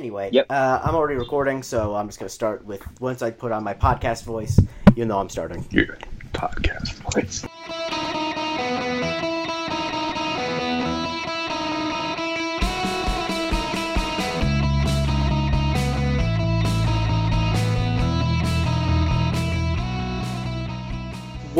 Anyway, Yep. uh, I'm already recording, so I'm just going to start with once I put on my podcast voice, you know I'm starting. Your podcast voice.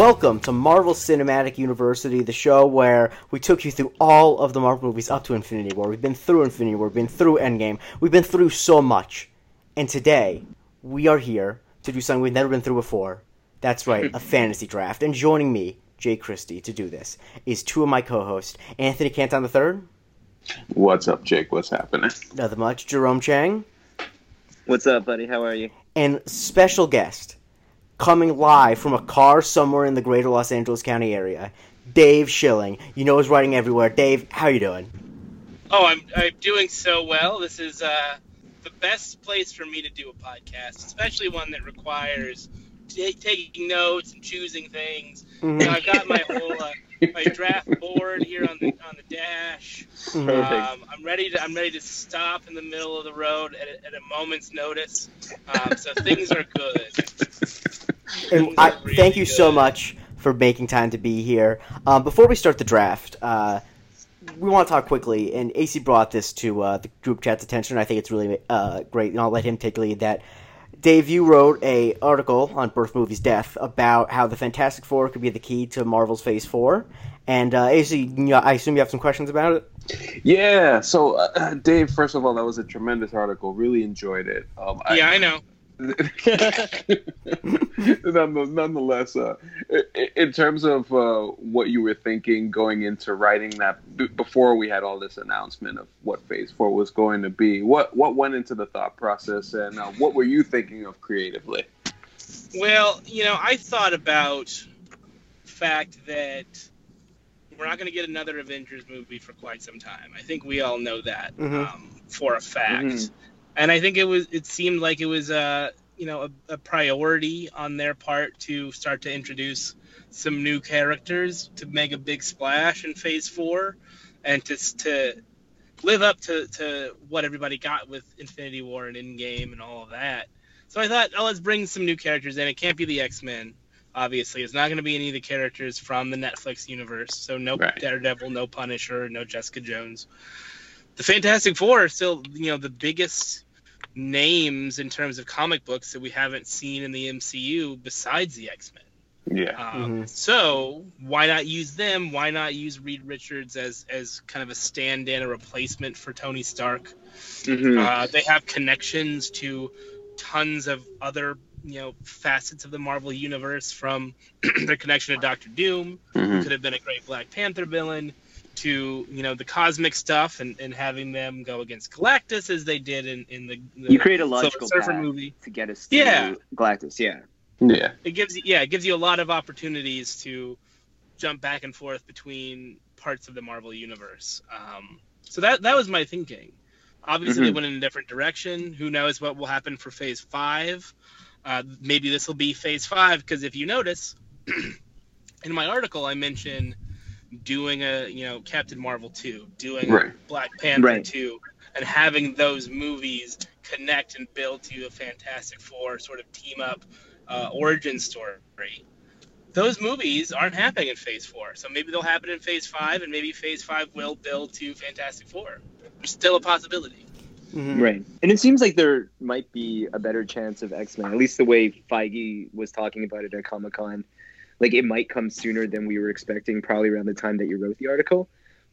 Welcome to Marvel Cinematic University, the show where we took you through all of the Marvel movies up to Infinity War. We've been through Infinity War, we've been through Endgame, we've been through so much. And today, we are here to do something we've never been through before. That's right, a fantasy draft. And joining me, Jay Christie, to do this is two of my co hosts, Anthony Canton III, What's up, Jake? What's happening? nothing much, Jerome Chang, What's up, buddy? How are you? and special guest coming live from a car somewhere in the greater Los Angeles County area, Dave Schilling. You know he's writing everywhere. Dave, how you doing? Oh, I'm I'm doing so well. This is uh, the best place for me to do a podcast, especially one that requires ta taking notes and choosing things. You know, I've got my whole uh, my draft board here on the on the dash. Um, I'm ready to I'm ready to stop in the middle of the road at a, at a moment's notice. Um, so things are good. And I really thank you so much for making time to be here. Um, before we start the draft, uh, we want to talk quickly, and AC brought this to uh, the group chat's attention. I think it's really uh, great, and I'll let him take lead. That Dave, you wrote a article on Birth Movies Death about how the Fantastic Four could be the key to Marvel's Phase Four, and uh, AC, you know, I assume you have some questions about it. Yeah. So, uh, Dave, first of all, that was a tremendous article. Really enjoyed it. Um, Yeah, I know. None- nonetheless, uh, in terms of uh, what you were thinking going into writing that b- before we had all this announcement of what Phase Four was going to be, what what went into the thought process, and uh, what were you thinking of creatively? Well, you know, I thought about the fact that we're not going to get another Avengers movie for quite some time. I think we all know that Mhm. um, for a fact. Mhm. And I think it was it seemed like it was uh, you know a, a priority on their part to start to introduce some new characters to make a big splash in Phase Four, and to to live up to, to what everybody got with Infinity War and Endgame and all of that. So I thought, oh, let's bring some new characters in. It can't be the X Men, obviously. It's not going to be any of the characters from the Netflix universe. So no Right. Daredevil, no Punisher, no Jessica Jones. The Fantastic Four are still, you know, the biggest names in terms of comic books that we haven't seen in the MCU besides the X Men. Yeah. Um, Mhm. So why not use them? Why not use Reed Richards as as kind of a stand-in, a replacement for Tony Stark? Mhm. Uh, they have connections to tons of other you know facets of the Marvel universe, from their connection to Doctor Doom, who Mhm. could have been a great Black Panther villain, to you know the cosmic stuff and, and having them go against Galactus as they did in in the, the You create a logical Surfer path movie. to get us to Yeah. Galactus. Yeah. Yeah. it gives you yeah it gives you a lot of opportunities to jump back and forth between parts of the marvel universe um, so that that was my thinking obviously they Mhm. went in a different direction who knows what will happen for phase five uh, maybe this will be phase five because if you notice in my article i mentioned doing a you know captain marvel 2 doing Right. black panther Right. 2 and having those movies connect and build to a fantastic four sort of team up uh, origin story. Those movies aren't happening in Phase Four, so maybe they'll happen in Phase Five, and maybe Phase Five will build to Fantastic Four. There's still a possibility. Mhm. Right. And it seems like there might be a better chance of X Men, at least the way Feige was talking about it at Comic Con. Like it might come sooner than we were expecting, probably around the time that you wrote the article.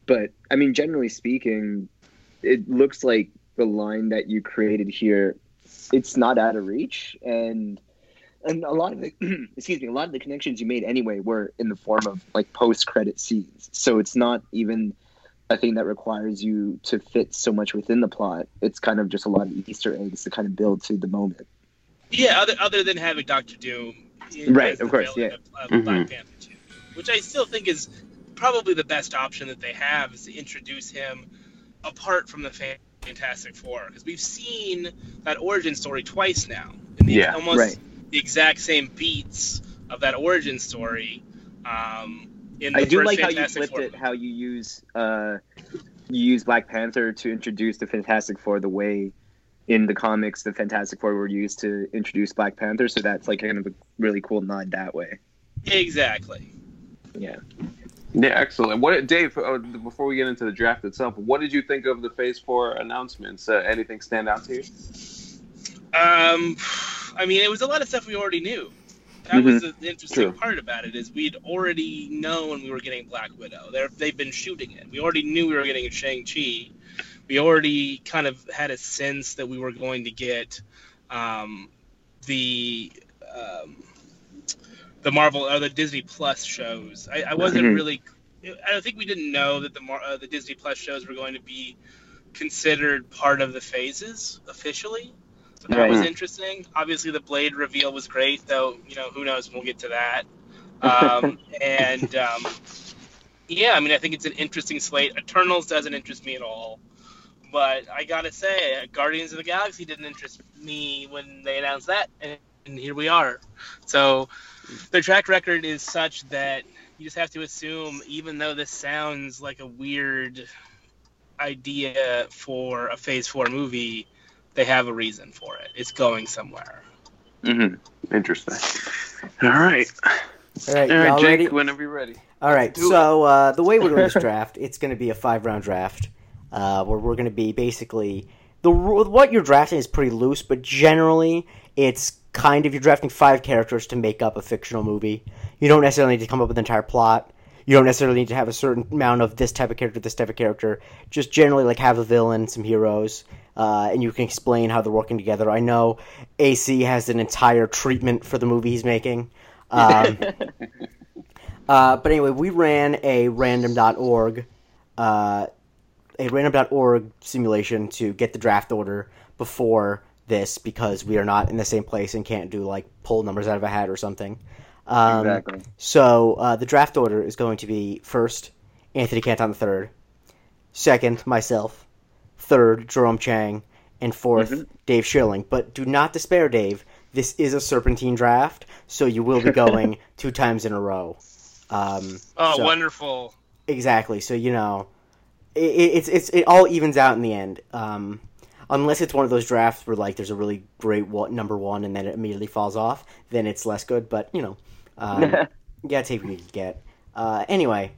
But I mean, generally speaking, it looks like the line that you created here, it's not out of reach, and and a lot of the excuse me, a lot of the connections you made anyway were in the form of like post credit scenes. So it's not even a thing that requires you to fit so much within the plot. It's kind of just a lot of Easter eggs to kind of build to the moment. Yeah, other other than having Doctor Doom, Right, of course, yeah. of, of Black. Panther Two, which I still think is probably the best option that they have is to introduce him apart from the Fantastic Four because we've seen that origin story twice now. And Yeah, almost right. the exact same beats of that origin story. Um, in the I do like how you flipped Four it, how you use uh, you use Black Panther to introduce the Fantastic Four the way in the comics, the Fantastic Four were used to introduce Black Panther, so that's like kind of a really cool nod that way. Exactly. Yeah. Yeah, excellent. What, Dave? Uh, before we get into the draft itself, what did you think of the Phase Four announcements? Uh, anything stand out to you? Um, I mean, it was a lot of stuff we already knew. That was the interesting True. part about it is we'd already known we were getting Black Widow. They're, they've been shooting it. We already knew we were getting Shang Chi. We already kind of had a sense that we were going to get um, the um, the Marvel or the Disney Plus shows. I, I wasn't Mhm. really. I don't think we didn't know that the Mar- uh, the Disney Plus shows were going to be considered part of the phases officially. So that was interesting. Obviously, the Blade reveal was great, though. You know, who knows? We'll get to that. Um, and um, yeah, I mean, I think it's an interesting slate. Eternals doesn't interest me at all, but I gotta say, Guardians of the Galaxy didn't interest me when they announced that, and, and here we are. So their track record is such that you just have to assume, even though this sounds like a weird idea for a Phase Four movie, they have a reason for it. It's going somewhere. Mm-hmm. Interesting. All right. All right, All right, Jake. ready? Whenever you're ready. All right, Do so uh, the way we're doing this draft, it's going to be a five round draft, uh, where we're going to be basically the what you're drafting is pretty loose, but generally it's kind of you're drafting five characters to make up a fictional movie. You don't necessarily need to come up with an entire plot. You don't necessarily need to have a certain amount of this type of character, this type of character. Just generally like have a villain, some heroes, uh, and you can explain how they're working together. I know AC has an entire treatment for the movie he's making. Um, uh, but anyway, we ran a random.org, uh, a random.org simulation to get the draft order before this because we are not in the same place and can't do like pull numbers out of a hat or something. Um, exactly. So uh, the draft order is going to be first Anthony Canton III, second myself, third Jerome Chang, and 4th Mhm. Dave Schilling. But do not despair, Dave. This is a serpentine draft, so you will be going two times in a row. Um, Oh, so- wonderful! Exactly. So you know, it, it's it's it all evens out in the end. Um, unless it's one of those drafts where like there's a really great one, number one and then it immediately falls off, then it's less good. But you know, um, you gotta take what you can get. Uh, anyway,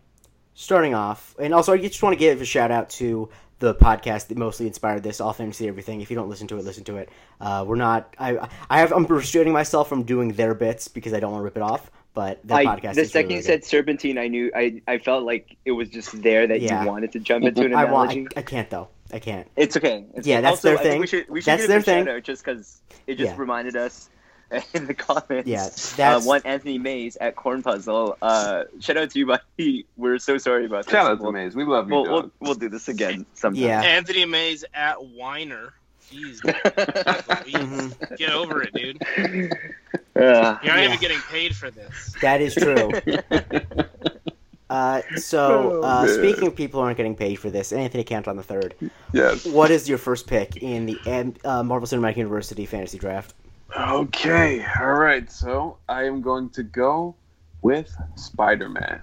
starting off, and also I just want to give a shout out to the podcast that mostly inspired this, All Fantasy Everything. If you don't listen to it, listen to it. Uh, we're not. I I have I'm restraining myself from doing their bits because I don't want to rip it off. But that I, podcast. the is second really you good. said serpentine, I knew I, I felt like it was just there that Yeah. you wanted to jump into an I want. analogy. I, I can't though. I can't. It's okay. It's Yeah, okay. that's also, their thing. We should, we should That's give their thing. out just because it just Yeah. reminded us in the comments. Yeah, uh, one Anthony Mays at Corn Puzzle. Uh, shout out to you, buddy. We're so sorry about this. Shout out to we'll, Maze. We love you, We'll, we'll, we'll do this again sometime. Yeah. Anthony Mays at Weiner. Jeez, man. Mhm. get over it, dude. Uh, You're not Yeah. even getting paid for this. that is true. Uh, so, Oh, uh, man. speaking of people who aren't getting paid for this, Anthony Canton on the third. yes. What is your first pick in the uh, Marvel Cinematic University fantasy draft? Okay. All right. So I am going to go with Spider Man.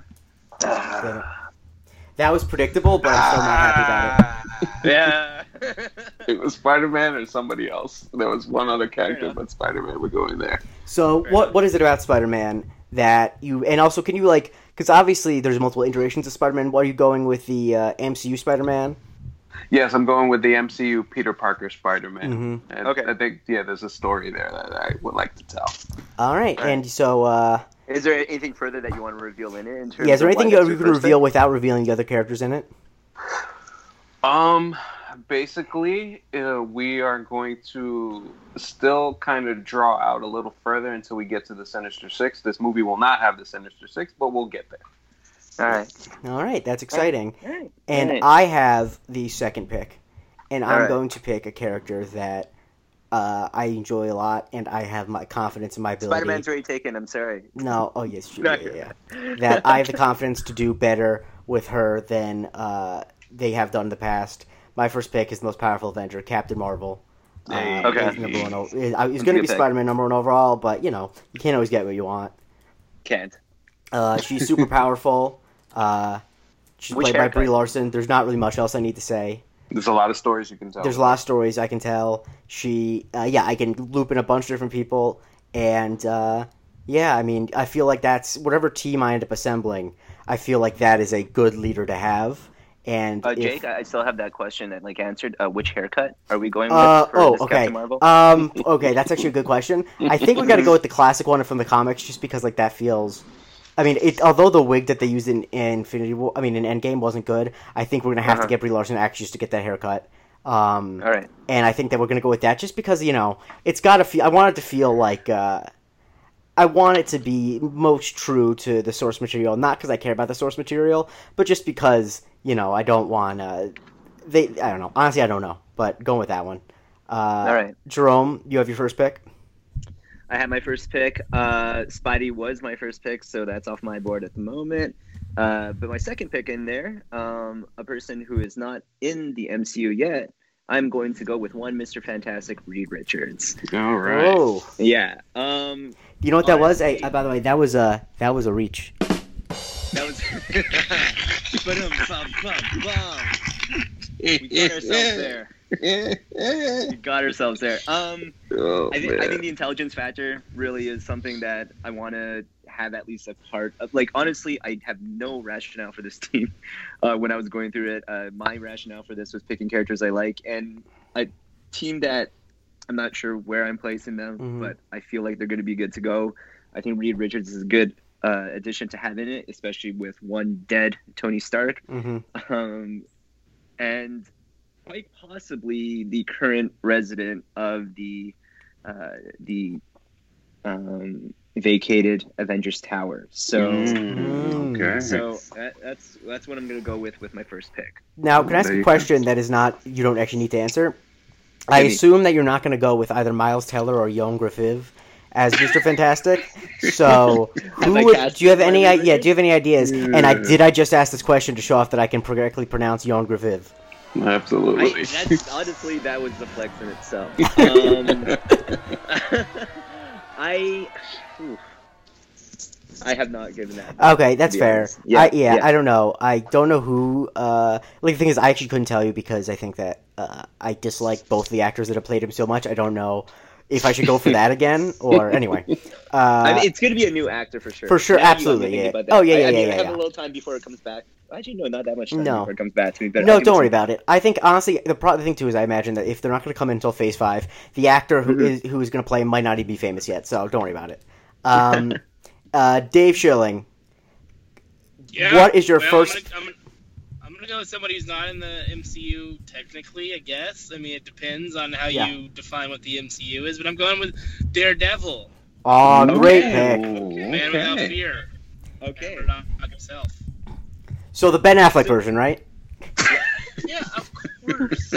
That was predictable, but I'm still not happy about it. yeah. It was Spider Man or somebody else. There was one other character, enough. but Spider Man would go in there. So, Fair what enough. what is it about Spider-Man that you? And also, can you like? Because obviously, there's multiple iterations of Spider-Man. What are you going with the uh, MCU Spider-Man? Yes, I'm going with the MCU Peter Parker Spider Man. Mhm. Okay. I think yeah, there's a story there that I would like to tell. All right, Right. and so uh, Is there anything further that you want to reveal in it? In terms yeah, is there of anything you your can reveal pick? without revealing the other characters in it? Um, basically, uh, we are going to still kind of draw out a little further until we get to the Sinister Six. This movie will not have the Sinister Six, but we'll get there. All right. All right, that's exciting. All right. And Alright. I have the second pick, and I'm Alright. going to pick a character that uh, I enjoy a lot, and I have my confidence in my ability. Spider-Man's already taken. I'm sorry. No, oh yes, sure, yeah, yeah, yeah. That I have the confidence to do better with her than uh, they have done in the past. My first pick is the most powerful Avenger, Captain Marvel. Hey. Uh, Okay. he's number one. o- He's going to be. Spider-Man number one overall, but you know you can't always get what you want. Can't. Uh, she's super powerful. Uh, she's Which played by? Brie Larson. There's not really much else I need to say. There's a lot of stories you can tell. There's a lot of stories I can tell. She, uh, yeah, I can loop in a bunch of different people, and uh, yeah, I mean, I feel like that's whatever team I end up assembling. I feel like that is a good leader to have. And Uh, Jake, I I still have that question that like answered. Uh, which haircut are we going with Uh, for oh, okay. Um, okay, that's actually a good question. I think we got to go with the classic one from the comics, just because like that feels. I mean, it, although the wig that they used in, in Infinity War, I mean, in Endgame wasn't good. I think we're gonna have to Uh-huh. get Brie Larson actually just to get that haircut. Um, All right. and I think that we're gonna go with that just because you know it's got to feel. I want it to feel like. Uh, I want it to be most true to the source material, not because I care about the source material, but just because you know I don't want. Uh, they, I don't know. Honestly, I don't know, but going with that one. Uh, All right. Jerome, you have your first pick. I had my first pick. Uh, Spidey was my first pick, so that's off my board at the moment. Uh, but my second pick in there, um, a person who is not in the MCU yet, I'm going to go with one Mr. Fantastic, Reed Richards. All right. Whoa! Yeah. Um, You know what that was? Honestly- Hey, uh, by the way, that was a that was a reach. That was. but um, bum, bum, bum. We got ourselves there. We got ourselves there. Um. Oh, I think, I think the intelligence factor really is something that I want to have at least a part of. Like, honestly, I have no rationale for this team uh, when I was going through it. Uh, my rationale for this was picking characters I like and a team that I'm not sure where I'm placing them, Mhm. but I feel like they're going to be good to go. I think Reed Richards is a good uh, addition to have in it, especially with one dead Tony Stark hmm um, and quite possibly the current resident of the uh, the um, vacated Avengers Tower. So, Mm, okay. so that, that's that's what I'm gonna go with with my first pick. Now, can I ask There a question that is not you don't actually need to answer? I assume that you're not going to go with either Miles Teller or Ioan Gruffudd as Mr. Fantastic. So, who I would, do you have any? i- Yeah, do you have any ideas? And I did I just ask this question to show off that I can correctly pronounce Ioan Gruffudd? Absolutely. I, that's honestly that was the flex in itself. Um, I. oof. I have not given that. Okay, that's be fair. Yeah, I, yeah, yeah. I don't know. I don't know who. Uh, like the thing is, I actually couldn't tell you because I think that uh, I dislike both the actors that have played him so much. I don't know if I should go for that again or anyway. Uh, I mean, uh, it's going to be a new actor for sure. For sure, absolutely. Yeah. Oh yeah, yeah, I, yeah, yeah, I have a little time before it comes back. Actually, no, not that much time no. before it comes back to me. But no, don't worry about it. I think honestly, the, problem thing too is I imagine that if they're not going to come until Phase Five, the actor who mm-hmm. is, who is going to play might not even be famous yet. So don't worry about it. Um, uh, Dave Schilling. Yeah, what is your well, 1st even though somebody who's not in the MCU technically, I guess. I mean, it depends on how yeah. you define what the MCU is, but I'm going with Daredevil. Oh, okay. great pick. Okay. Man Without Fear. Okay. himself. So the Ben Affleck so, version, right? Yeah, yeah of course.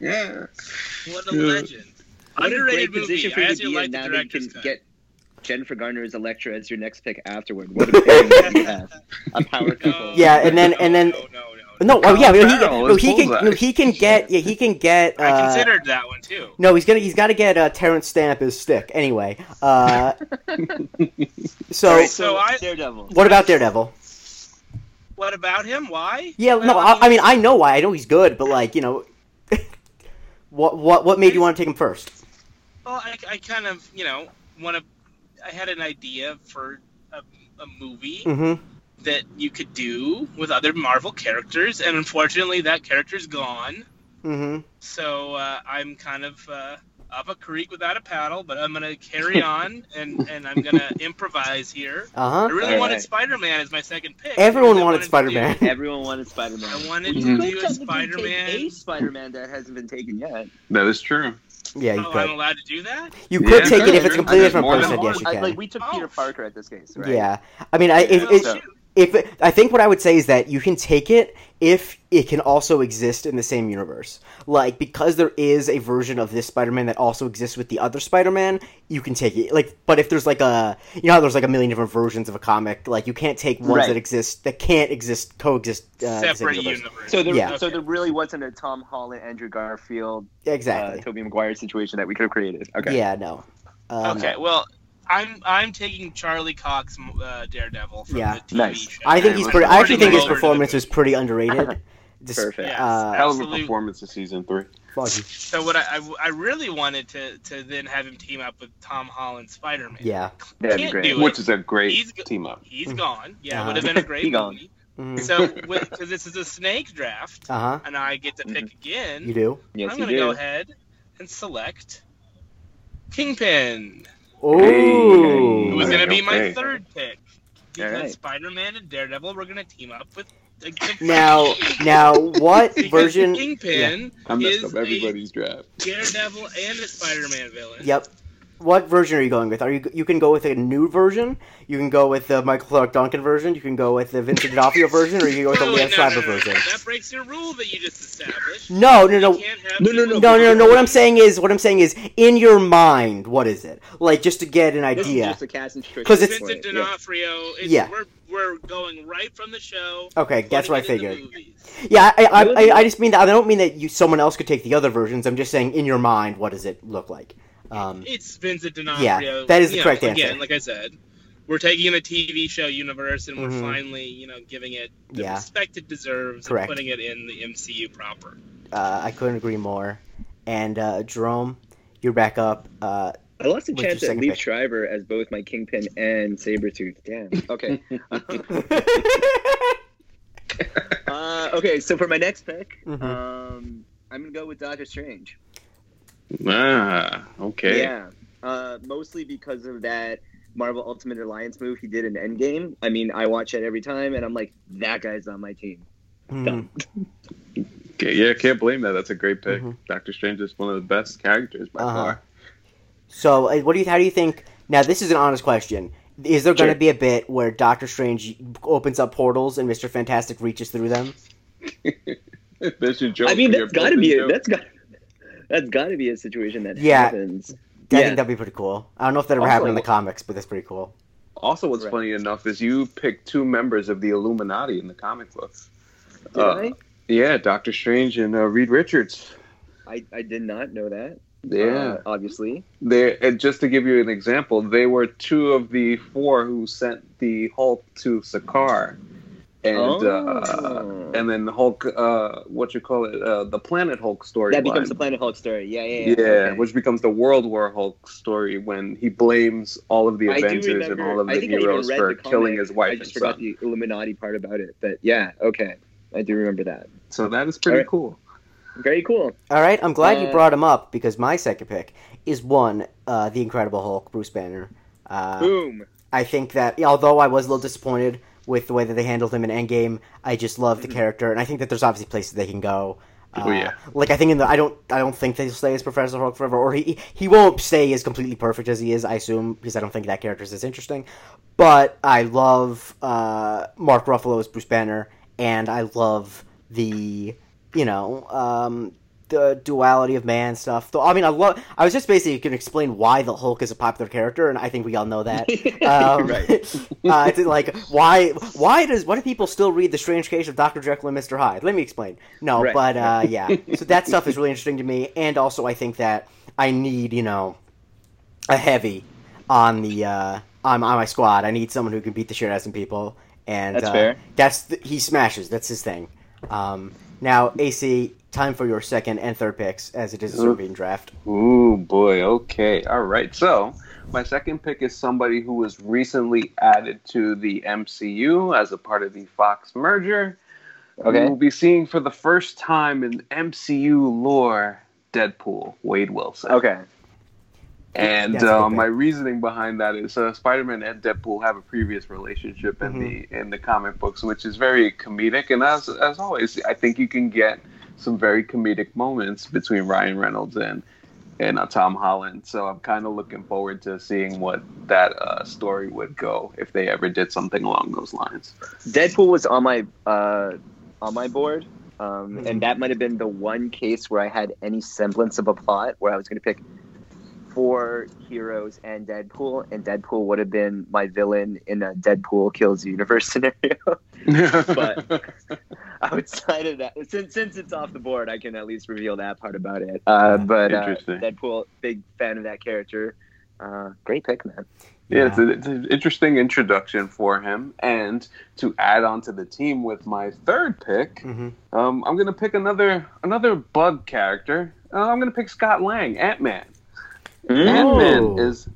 yeah. what a legend. Underrated movie. position for you to be in now that can cut. get Jennifer Garner as Elektra as your next pick afterward. What a. A power couple. No, yeah, and then no, and then no, no, no. No, oh yeah, no, he, no, he can, bullseye. no, he can get, yeah, he can get. Uh, I considered that one too. No, he's gonna, he's got to get uh, Terence Stamp his stick. Anyway, uh, so All right, So so I- Daredevil. what about Daredevil? What about him? Why? Yeah, no, I, I mean, I know why. I know he's good, but like, you know, what, what, what made you want to take him first? Well, I, I kind of, you know, want to. I had an idea for a, a movie Mm-hmm. That you could do with other Marvel characters, and unfortunately, that character's gone. Mm-hmm. So uh, I'm kind of uh, up a creek without a paddle, but I'm gonna carry on and, and I'm gonna improvise here. Uh I really Alright. wanted Spider-Man as my second pick. Everyone because wanted Spider-Man. Everyone wanted Spider-Man. I wanted Well, to you do a Spider-Man. A Spider-Man that hasn't been taken yet. That is true. Yeah, you Oh, I'm allowed to do that? You Yeah, could take sure, it if it's a sure. completely There's different person. Yes, you I, can. like we took Oh. Peter Parker at this case, right? Yeah, I mean, I, if, Oh, if, shoot. If it, I think what I would say is that you can take it if it can also exist in the same universe. Like because there is a version of this Spider-Man that also exists with the other Spider-Man, you can take it. Like, but if there's like a, you know, how there's like a million different versions of a comic. Like you can't take ones Right. that exist that can't exist coexist. Uh, in the same Separate universe. universe. So there, Yeah. so there really wasn't a Tom Holland, Andrew Garfield, Exactly. uh, Tobey Maguire situation that we could have created. Okay. Yeah. No. Um, okay, well, I'm I'm taking Charlie Cox uh, Daredevil from Yeah. the TV Nice. show. I think he's pretty. I actually think his him over to the performance was pretty underrated. Just, Perfect. Yes, Uh, Hell of a performance in season three. Foggy. So what I, I, I really wanted to to then have him team up with Tom Holland Spider Man. Yeah. That'd be great. Which is a great He's team up. He's gone. Yeah, Uh-huh. would have been a great He gone. movie. Mhm. So because this is a snake draft, Uh huh. and I get to pick again, You do. Yes, I'm gonna do. go ahead and select Kingpin, Ooh. who was gonna be my third pick. Because Alright. Spider-Man and Daredevil were gonna team up with. The, the Now, now, what version? Kingpin I messed is up everybody's draft. Daredevil and a Spider-Man villain. Yep. What version are you going with? Are you you can go with a new version? You can go with the Michael Clarke Duncan version. You can go with the Vincent D'Onofrio version, or you can go with the Liev no, Schreiber no, no, no. version. That breaks your rule that you just established. No, no, no. You No, no, No, no, no, no. What I'm saying is, what I'm saying is, in your mind, what is it? Like, just to get an idea. just a casting trick 'Cause at it's- Vincent point, yeah. D'Onofrio. It's, Yeah. We're, we're going right from the show. Okay, that's what I putting it in figured. Yeah, I, I, I, I just mean that I don't mean that you someone else could take the other versions. I'm just saying, in your mind, what does it look like? Um, It's Vincent D'Onofrio. that is the You know, correct again, like I said, we're taking the TV show universe and we're Mhm. finally, you know, giving it the Yeah. respect it deserves Correct. and putting it in the MCU proper. uh, I couldn't agree more. And uh, Jerome, you're back up. Uh, I lost a chance at second Liev pick? Schreiber as both my Kingpin and Sabretooth. Damn. Okay. uh, okay, so for my next pick, Mhm. um, I'm going to go with Doctor Strange. Ah, okay. Yeah. Uh, mostly because of that Marvel Ultimate Alliance move he did in Endgame. I mean, I watch it every time, and I'm like, that guy's on my team. Done. Okay, yeah, can't blame that. That's a great pick. Mhm. Doctor Strange is one of the best characters by Uh-huh. far. So, uh, what do you? How do you think? Now, this is an honest question. Is there going to be a bit where Doctor Strange opens up portals and Mister Fantastic reaches through them? There's your. I mean, for your that's got to be built-in a, that's got that's got to be a situation that Yeah. happens. I Yeah. think that'd be pretty cool. I don't know if that ever Also- happened in the comics, but that's pretty cool. Also, what's Right. funny enough is you picked two members of the Illuminati in the comic books. Did Uh, I? Yeah, Doctor Strange and uh, Reed Richards. I? I did not know that. Yeah, Uh, obviously. they and just to give you an example, they were two of the four who sent the Hulk to Sakaar, and uh, Oh. and then the Hulk, uh, what you call it, uh, the Planet Hulk story. That becomes the Planet Hulk story. Yeah, yeah, yeah, yeah. okay. which becomes the World War Hulk story when he blames all of the I do Avengers and all of the think I even heroes for the killing his wife I and just forgot son. the Illuminati part about it, but yeah, okay, I do remember that. So that is pretty Alright. cool. Very cool. All right, I'm glad you Uh, brought him up because my second pick is one, uh, the Incredible Hulk, Bruce Banner. Uh, Boom. I think that although I was a little disappointed with the way that they handled him in Endgame, I just love the character, and I think that there's obviously places they can go. Uh, Oh, yeah. Like I think in the I don't I don't think they'll stay as Professor Hulk forever, or he he won't stay as completely perfect as he is. I assume because I don't think that character is as interesting. But I love uh, Mark Ruffalo as Bruce Banner, and I love the you know um, the duality of man stuff. Though I mean I love I was just basically going to explain why the Hulk is a popular character, and I think we all know that. Um, right. uh, it's like why why does why do people still read the Strange Case of Doctor Jekyll and Mister Hyde? Let me explain. No, Right, but uh, yeah, so that stuff is really interesting to me, and also I think that I need you know a heavy on the uh, on, on my squad. I need someone who can beat the shit out of some people, and That's uh, fair. That's the, he smashes. That's his thing. Um, now AC, time for your second and third picks, as it is a. Serbian draft. Ooh boy, okay. All right. So my second pick is somebody who was recently added to the MCU as a part of the Fox merger. Okay. We'll be seeing for the first time in MCU lore Deadpool, Wade Wilson. Okay. And That's a good uh, my reasoning behind that is uh, Spider-Man and Deadpool have a previous relationship in Mm-hmm. the in the comic books, which is very comedic. And as as always, I think you can get some very comedic moments between Ryan Reynolds and and uh, Tom Holland. So I'm kind of looking forward to seeing what that uh, story would go if they ever did something along those lines. Deadpool was on my uh, on my board, um, Mhm. and that might have been the one case where I had any semblance of a plot where I was going to pick four heroes and Deadpool, and Deadpool would have been my villain in a Deadpool kills universe scenario. But- Outside of that, since since it's off the board, I can at least reveal that part about it. Uh, but uh, Deadpool, big fan of that character. Uh, great pick, man. Yeah, it's, a, it's an interesting introduction for him. And to add on to the team with my third pick, hmm um, I'm gonna pick another another bug character. Uh, I'm gonna pick Scott Lang, Ant Man. Ant Oh. Man is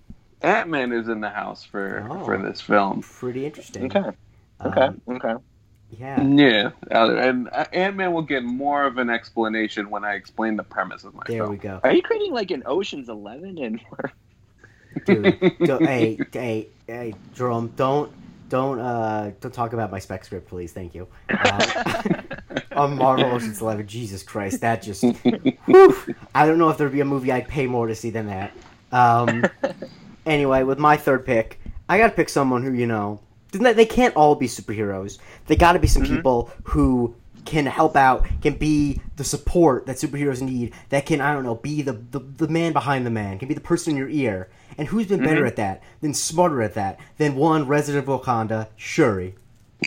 Ant Man is in the house for Oh. for this film. Pretty interesting. Okay. Okay. Um, okay. yeah. Yeah, uh, and Ant Man will get more of an explanation when I explain the premise of my There film. There we go. Are you creating like an Ocean's Eleven and Dude, don't- hey, hey, hey, Jerome, don't, don't, uh, don't talk about my spec script, please. Thank you. Uh, on Marvel Ocean's Eleven, Jesus Christ, that just, whew, I don't know if there'd be a movie I'd pay more to see than that. Um, anyway, with my third pick, I gotta pick someone who you know, they can't all be superheroes. They gotta be some Mhm. people who can help out, can be the support that superheroes need, that can, I don't know, be the, the, the man behind the man, can be the person in your ear. And who's been better Mhm. at that, than smarter at that, than one resident of Wakanda, Shuri?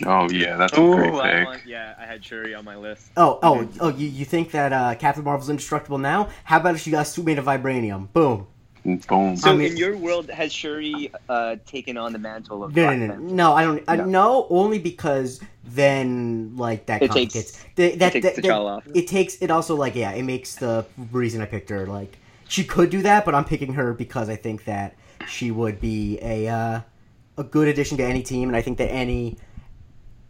Oh yeah, that's a great I pick. want, yeah, I had Shuri on my list. Oh, oh, oh! You, you think that uh, Captain Marvel's indestructible now? How about if she got suit made of vibranium? Boom! Boom. So I mean- in your world, has Shuri uh, taken on the mantle of No, Black no, no, Panther? no! I don't. I, No. no, only because then like that It takes- complicates. the- that, it takes that- T'Challa off. It takes. It also like yeah. It makes the reason I picked her like she could do that, but I'm picking her because I think that she would be a uh, a good addition to any team, and I think that any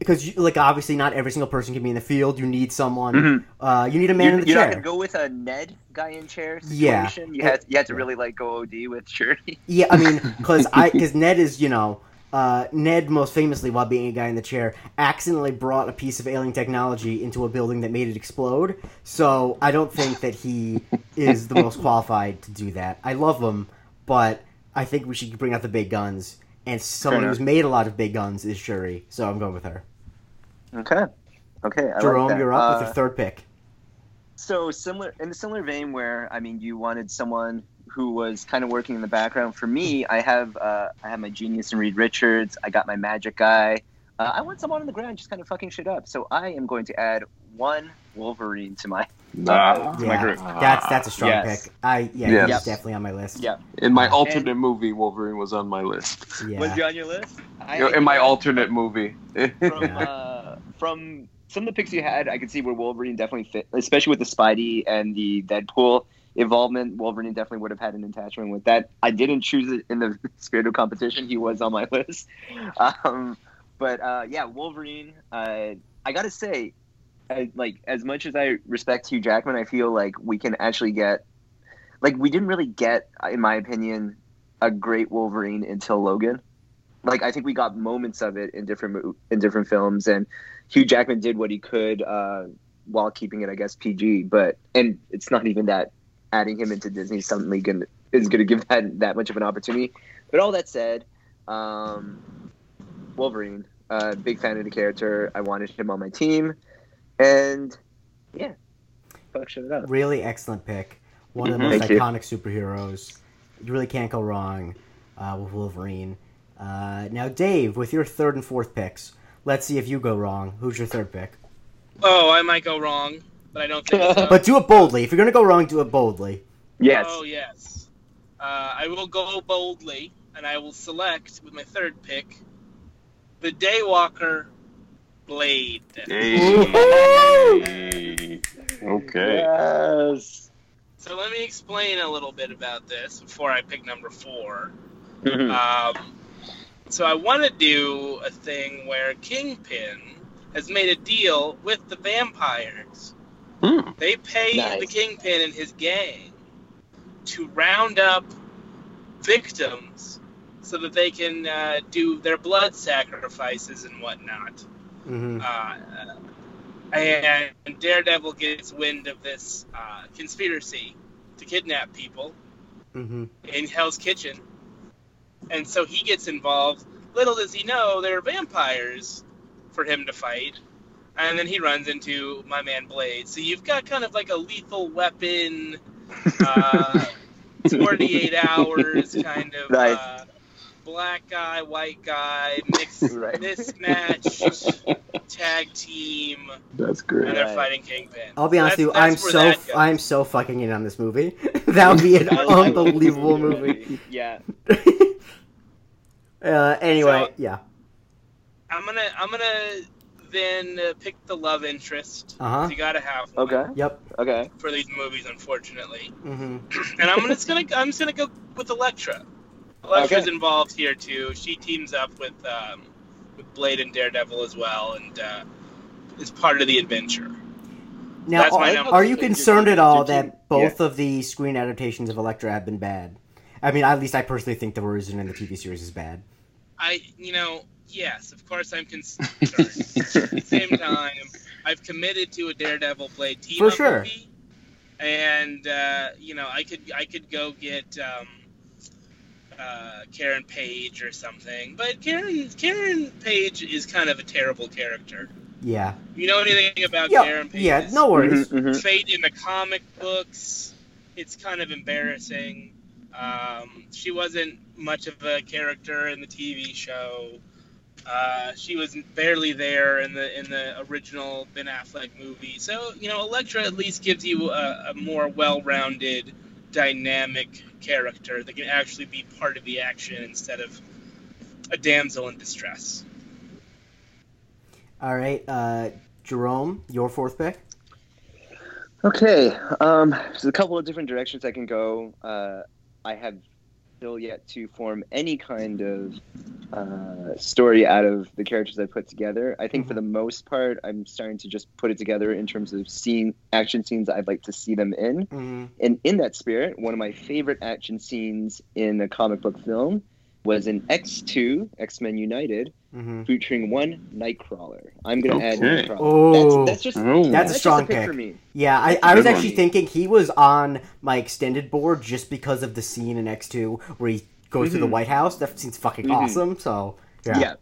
because you, like obviously not every single person can be in the field. You need someone. Mhm. Uh, you need a man You're, in the not chair. gonna go with a Ned guy in chair Yeah. You had you had to really like go OD with Shuri. Yeah, I mean, because I because Ned is you know uh, Ned most famously while being a guy in the chair accidentally brought a piece of alien technology into a building that made it explode. So I don't think that he is the most qualified to do that. I love him, but I think we should bring out the big guns. And someone who's made a lot of big guns is Shuri, so I'm going with her. Okay. Okay. I Jerome, like you're up with Uh, your third pick. So similar in a similar vein, where I mean, you wanted someone who was kind of working in the background. For me, I have uh, I have my genius in Reed Richards. I got my magic guy. Uh, I want someone on the ground just kind of fucking shit up. So I am going to add one Wolverine to my Nah. to my group. that's that's a strong Yes. pick. I yeah, Yes. he's definitely on my list. Yeah. In my And- alternate movie, Wolverine was on my list. yeah. Was he on your list? I, in my alternate movie. from uh, from some of the picks you had, I could see where Wolverine definitely fit, especially with the Spidey and the Deadpool involvement. Wolverine definitely would have had an attachment with that. I didn't choose it in the spirit of competition. He was on my list, um, but uh, yeah, Wolverine. Uh, I gotta say, I, like as much as I respect Hugh Jackman, I feel like we can actually get, like we didn't really get, in my opinion, a great Wolverine until Logan like I think we got moments of it in different in different films, and Hugh Jackman did what he could uh, while keeping it, I guess, PG. But and it's not even that adding him into Disney suddenly gonna is gonna give that that much of an opportunity. But all that said, um, Wolverine, uh, big fan of the character. I wanted him on my team, and yeah, fuck shit it up. Really excellent pick. One of the Mhm. most Thank you. iconic superheroes. You really can't go wrong uh, with Wolverine. Uh, now, Dave, with your third and fourth picks, let's see if you go wrong. Who's your third pick? Oh, I might go wrong, but I don't think so. But do it boldly. If you're gonna go wrong, do it boldly. Yes. Oh, yes. Uh, I will go boldly, and I will select with my third pick the Daywalker Blade. Hey. Okay. Yes. So let me explain a little bit about this before I pick number four. Mhm. Um, so I want to do a thing where Kingpin has made a deal with the vampires. Hmm. They pay Nice. the Kingpin and his gang to round up victims so that they can uh, do their blood sacrifices and whatnot. hmm Uh, and Daredevil gets wind of this uh, conspiracy to kidnap people hmm in Hell's Kitchen. And so he gets involved. Little does he know there are vampires for him to fight. And then he runs into my man Blade. So you've got kind of like a lethal weapon, uh, 48 hours kind of Nice. uh, black guy, white guy, mix, Right. mismatched tag team, That's and great. they're Right. fighting Kingpin. I'll be So honest with you. that's- I'm so that goes. I'm so fucking in on this movie. that would be an I- I love this unbelievable movie movie. Yeah. Uh, anyway, So- yeah. I'm gonna I'm gonna then uh, pick the love interest. Uh-huh. You gotta have one Okay. Yep. Okay. for these movies, unfortunately. hmm And I'm just gonna I'm just gonna go with Elektra. Elektra's involved here too. She teams up with um, with Blade and Daredevil as well, and uh, is part of the adventure. Now, That's are, number. are you concerned at all that both of the screen adaptations of Elektra have been bad? I mean, at least I personally think the version in the TV series is bad. I you know yes, of course I'm concerned. At the same time, I've committed to a Daredevil play team For up sure. movie, and uh, you know I could I could go get. Um, uh, Karen Page or something, but Karen Karen Page is kind of a terrible character. Yeah. You know anything about Yeah. Karen Page? Yeah. No worries. Mhm, mhm. Fate in the comic books, it's kind of embarrassing. Um, she wasn't much of a character in the TV show. Uh, she was barely there in the in the original Ben Affleck movie. So you know, Elektra at least gives you a, a more well-rounded, dynamic character that can actually be part of the action instead of a damsel in distress. All right. Uh, Jerome, your fourth pick. Okay. Um, there's a couple of different directions I can go. Uh, I have still yet to form any kind of uh, story out of the characters I put together. I think for the most part, I'm starting to just put it together in terms of scene action scenes I'd like to see them in. Mm-hmm. And in that spirit, one of my favorite action scenes in a comic book film was in X2, X Men United, Mm-hmm. featuring one Nightcrawler. I'm gonna add Nightcrawler. Oh. that's, that's just Oh. That's a strong just a pick, pick. for me. Yeah, I, I was actually one. thinking he was on my extended board just because of the scene in X2 where he goes to the. White House. That scene's fucking Mhm. awesome. So, yeah. Yeah.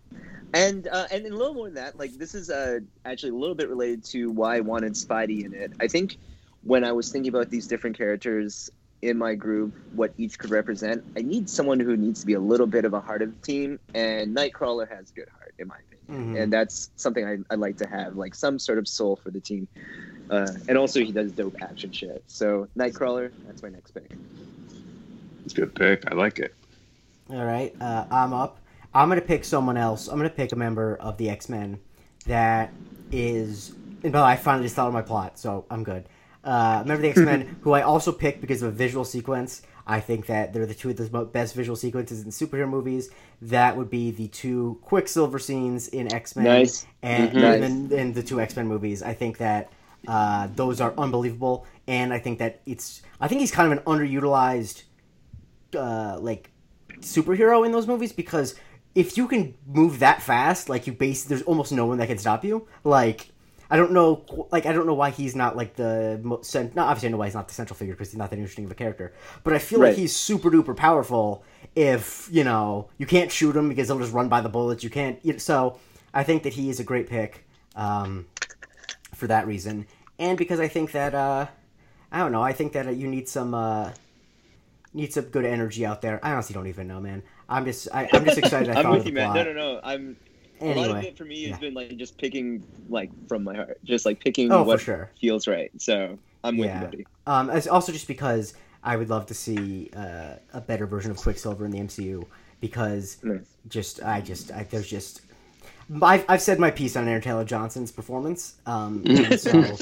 And uh, and a little more than that, like this is uh, actually a little bit related to why I wanted Spidey in it. I think when I was thinking about these different characters in my group, what each could represent, I need someone who needs to be a little bit of a heart of the team, and Nightcrawler has good heart, in my opinion, Mhm. and that's something I, I like to have, like some sort of soul for the team. Uh, and also, he does dope action shit. So Nightcrawler, that's my next pick. It's a good pick. I like it. All right, uh, I'm up. I'm gonna pick someone else. I'm gonna pick a member of the X Men that is. And by the way, I finally just thought of my plot, so I'm good. Uh, member the X Men, who I also picked because of a visual sequence. I think that they're the two of the best visual sequences in superhero movies. That would be the two Quicksilver scenes in X Men Nice. and, Mhm. and then in the two X Men movies. I think that uh, those are unbelievable, and I think that it's. I think he's kind of an underutilized, uh, like superhero in those movies because if you can move that fast, like you base, there's almost no one that can stop you. Like I don't know, like I don't know why he's not like the mo- cent- not obviously I know why he's not the central figure because he's not that interesting of a character, but I feel like he's super duper powerful. If you know you can't shoot him because he'll just run by the bullets, you can't. You so I think that he is a great pick um, for that reason, and because I think that uh, I don't know, I think that uh, you need some. Uh, Need some good energy out there. I honestly don't even know, man. I'm just, I, I'm just excited. I I'm thought with of the you, man. plot. No, no, no. I'm a lot of it for me has been like just picking like from my heart, just like picking oh, what sure. feels right. So I'm with Yeah. you, buddy. Um, as also just because I would love to see uh, a better version of Quicksilver in the MCU because Nice. just I just I, there's just I've, I've said my piece on Aaron Taylor Johnson's performance, um, so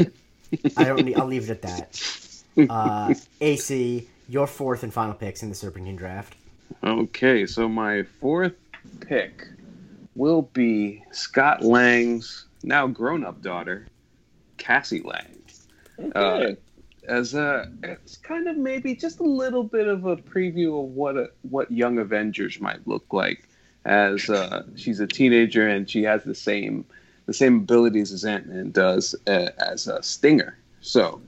I don't need, I'll leave it at that. Uh, AC, your fourth and final picks in the Serpentine draft. Okay, so my fourth pick will be Scott Lang's now grown-up daughter, Cassie Lang. Okay. As a, it's kind of maybe just a little bit of a preview of what a, what Young Avengers might look like. As uh, she's a teenager and she has the same the same abilities as Ant Man does uh, as a Stinger. So,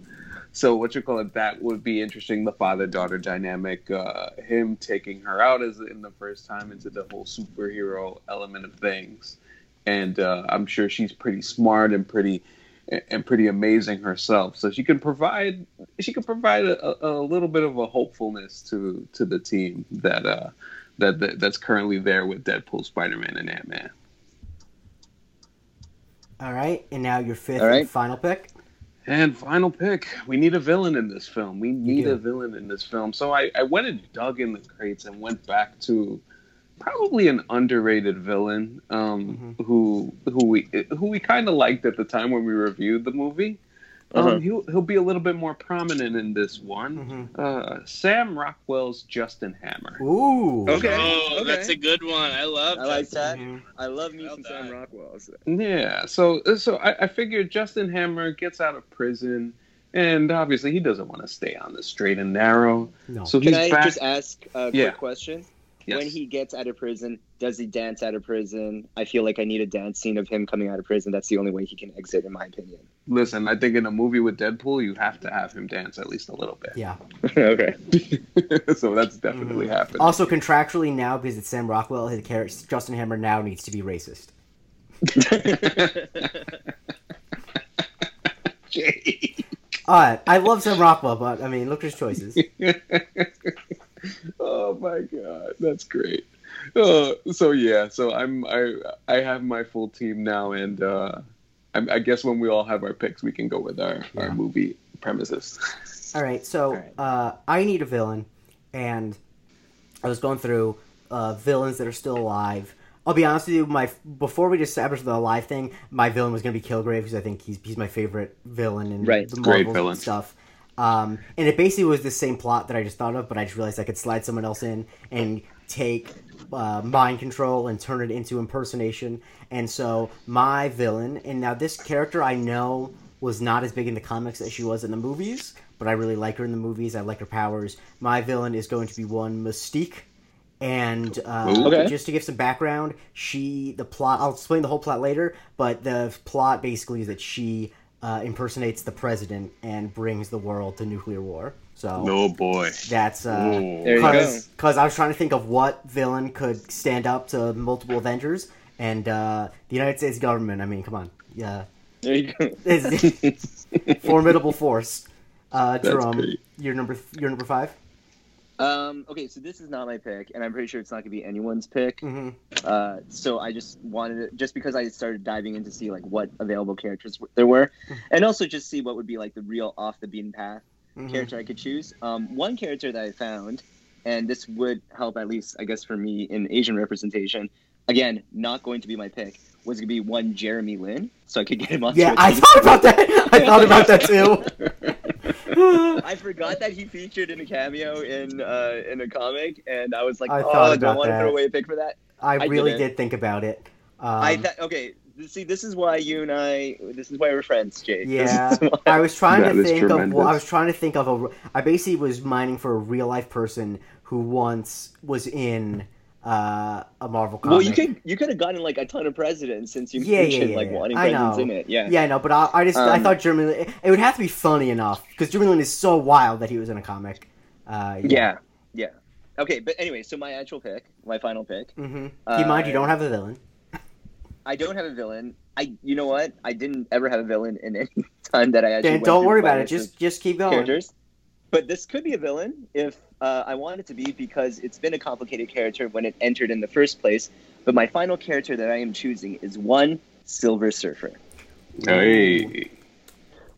so what you call it? That would be interesting. The father daughter dynamic, uh, him taking her out as in the first time into the whole superhero element of things, and uh, I'm sure she's pretty smart and pretty and pretty amazing herself. So she can provide she can provide a, a little bit of a hopefulness to to the team that uh, that, that that's currently there with Deadpool, Spider Man, and Ant Man. All right, and now your fifth right. and final pick. And final pick, we need a villain in this film. We need a villain in this film. So I, I went and dug in the crates and went back to probably an underrated villain um, who who we who we kind of liked at the time when we reviewed the movie. Um, Uh-huh. he'll he'll be a little bit more prominent in this one. Mhm. Uh, Sam Rockwell's Justin Hammer. Ooh. Okay. Oh, okay. that's a good one. I love I like Justin. that. I love me some Sam. Rockwell. so- Yeah, so so I, I figured Justin Hammer gets out of prison, and obviously he doesn't want to stay on the straight and narrow. No. So Can he's I back. just ask a Yeah. quick question? Yes. When he gets out of prison, does he dance out of prison? I feel like I need a dance scene of him coming out of prison. That's the only way he can exit, in my opinion. Listen, I think in a movie with Deadpool, you have to have him dance at least a little bit. Yeah. okay. so that's definitely Mhm. happening. Also, contractually now, because it's Sam Rockwell, his character Justin Hammer now needs to be racist. Jay. Uh, I love Sam Rockwell, but I mean, look at his choices. oh my god, that's great. Uh, so yeah, so I'm I I have my full team now, and uh, I, I guess when we all have our picks, we can go with our, Yeah. our movie premises. All right, so All right. Uh, I need a villain, and I was going through uh, villains that are still alive. I'll be honest with you, my before we just established the alive thing, my villain was going to be Kilgrave because I think he's he's my favorite villain in Right. the Great Marvel villain. stuff. Um, and it basically was the same plot that I just thought of, but I just realized I could slide someone else in and take uh, mind control and turn it into impersonation. And so my villain, and now this character I know was not as big in the comics as she was in the movies, but I really like her in the movies. I like her powers. My villain is going to be one Mystique. And uh, Okay. just to give some background, she the plot. I'll explain the whole plot later, but the plot basically is that she uh, impersonates the president and brings the world to nuclear war. So No boy. that's uh, Ooh. There you go. because because I was trying to think of what villain could stand up to multiple Avengers, and uh, the United States government. I mean, come on, yeah, There you go. formidable force. Uh, That's Jerome, great. you're number you're number five. Um, okay, so this is not my pick, and I'm pretty sure it's not going to be anyone's pick. hmm Uh, so I just wanted it, just because I started diving in to see like what available characters there were, and also just see what would be like the real off the beaten path hmm character I could choose. Um, one character that I found, and this would help at least I guess for me in Asian representation. Again, not going to be my pick. Was going to be one Jeremy Lin, so I could get him on. Yeah, to I thought about that. I thought about that too. I forgot that he featured in a cameo in uh, in a comic, and I was like, I oh, thought do I about want to that. throw away a pick for that? I I really didn't. did think about it. Um, I th- okay. See, this is why you and I. This is why we're friends, Jake. Yeah, I was trying That to is think of. Well, I was trying to think of a. I basically was mining for a real life person who once was in uh, a Marvel comic. well, you could you could have gotten like a ton of presidents since you Yeah, mentioned yeah, like yeah. wanting I presidents know. in it. Yeah. Yeah, I know, but I, I just I Um, thought Jeremy. Lin- It would have to be funny enough because Jeremy Lin is so wild that he was in a comic. Uh, Yeah. Yeah. Okay, but anyway, so my actual pick, my final pick. Mm-hmm. Keep in mind, you Uh, don't have a villain. I don't have a villain. I, you know what? I didn't ever have a villain in any time that I actually. Dan, don't worry about it. Just just keep going. characters. But this could be a villain if uh, I want it to be because it's been a complicated character when it entered in the first place. But my final character that I am choosing is one Silver Surfer. Hey,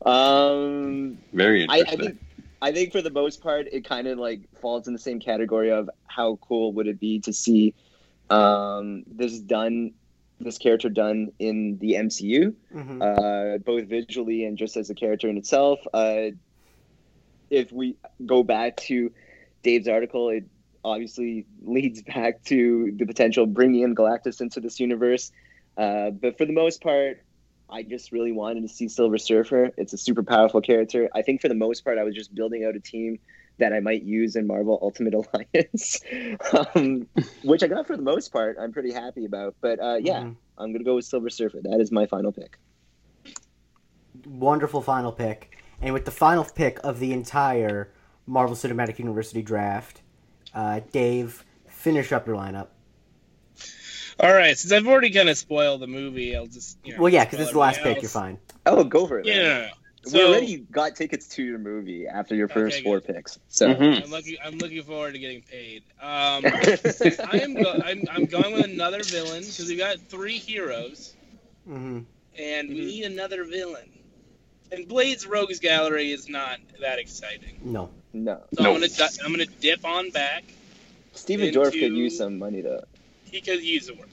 Um, very I, I interesting. think I think for the most part, it kind of like falls in the same category of how cool would it be to see um, this done, this character done in the MCU, Mhm. uh, both visually and just as a character in itself. Uh, if we go back to Dave's article, it obviously leads back to the potential bringing in Galactus into this universe. Uh, but for the most part, I just really wanted to see Silver Surfer. It's a super powerful character. I think for the most part, I was just building out a team that I might use in Marvel Ultimate Alliance, um, which I got for the most part. I'm pretty happy about. But uh, yeah, Mhm. I'm gonna go with Silver Surfer. That is my final pick. Wonderful final pick. And with the final pick of the entire Marvel Cinematic University draft, uh, Dave, finish up your lineup. All right, since I've already kind of spoiled the movie, I'll just you know, Well, yeah, because spoil this is the last everything pick. You're fine. Oh, go for it. Yeah, man. no, no, no. we already got tickets to your movie after your first Okay, four good. picks. So Mhm. I'm looking. I'm looking forward to getting paid. Um, I am. Go- I'm, I'm going with another villain because we've got three heroes, hmm and we Mhm. need another villain. And Blade's Rogues Gallery is not that exciting. No. No, So No. I'm gonna I'm gonna dip on back. Stephen Dorff could use some money though. He could use the word.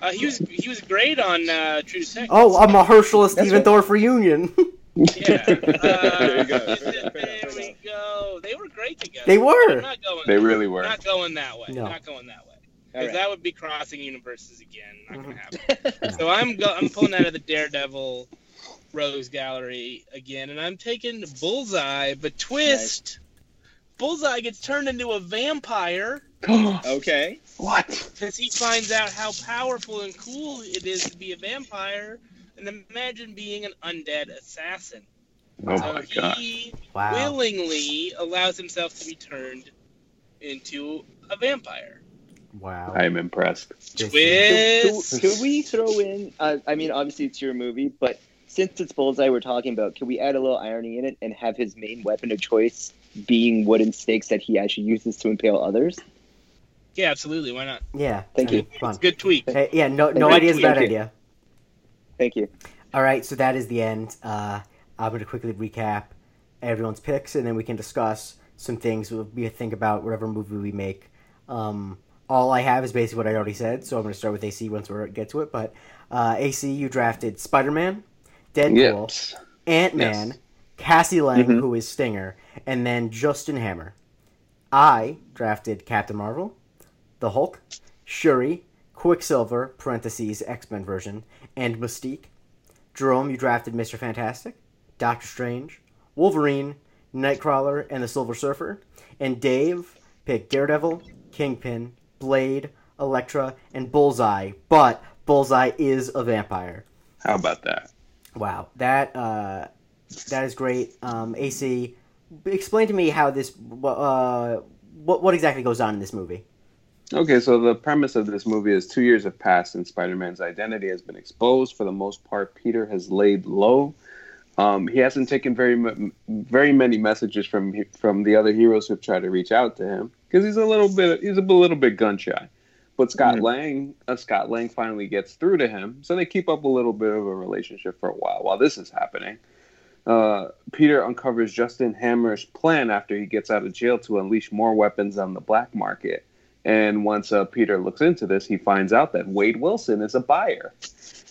Uh, he was he was great on uh, True Detective. Oh, I'm a Mahershala That's Stephen right. Dorff reunion. yeah. Uh, There you go. There we go. They were great together. They were. Not going. They really were. Not going that way. No. Not going that way. Because right. that would be crossing universes again. Not Mhm. gonna happen. so I'm go- I'm pulling out of the Daredevil Rogues Gallery again, and I'm taking Bullseye, but twist. Bullseye gets turned into a vampire okay. what? because he finds out how powerful and cool it is to be a vampire, and imagine being an undead assassin. Oh so my god. he Wow. willingly allows himself to be turned into a vampire. Wow. I am impressed. This- Twist. Could, could we throw in? Uh, I mean, obviously it's your movie, but since it's Bullseye we're talking about, can we add a little irony in it and have his main weapon of choice being wooden stakes that he actually uses to impale others? Yeah, absolutely. Why not? Yeah. Thank I mean, you. Fun. It's a good tweak. Hey, yeah, no, no Thank idea is a bad Thank you. idea. Thank you. All right, so that is the end. Uh, I'm going to quickly recap everyone's picks, and then we can discuss some things we'll be think about whatever movie we make. Um, all I have is basically what I already said, so I'm going to start with AC once we get to it. But uh, AC, you drafted Spider Man, Deadpool, Yes. Ant Man, Yes. Cassie Lang, Mhm. who is Stinger, and then Justin Hammer. I drafted Captain Marvel, the Hulk, Shuri, Quicksilver (parentheses X Men version), and Mystique. Jerome, you drafted Mister Fantastic, Doctor Strange, Wolverine, Nightcrawler, and the Silver Surfer. And Dave picked Daredevil, Kingpin, Blade, Elektra, and Bullseye. But Bullseye is a vampire. How about that? Wow, that uh, that is great. Um, AC, explain to me how this uh, what what exactly goes on in this movie. Okay, so the premise of this movie is two years have passed and Spider-Man's identity has been exposed. For the most part, Peter has laid low. Um, he hasn't taken very very many messages from from the other heroes who've tried to reach out to him because he's a little bit he's a little bit gun shy. But Scott Mhm. Lang, uh, Scott Lang finally gets through to him, so they keep up a little bit of a relationship for a while while this is happening. Uh, Peter uncovers Justin Hammer's plan after he gets out of jail to unleash more weapons on the black market. And once uh, Peter looks into this, he finds out that Wade Wilson is a buyer.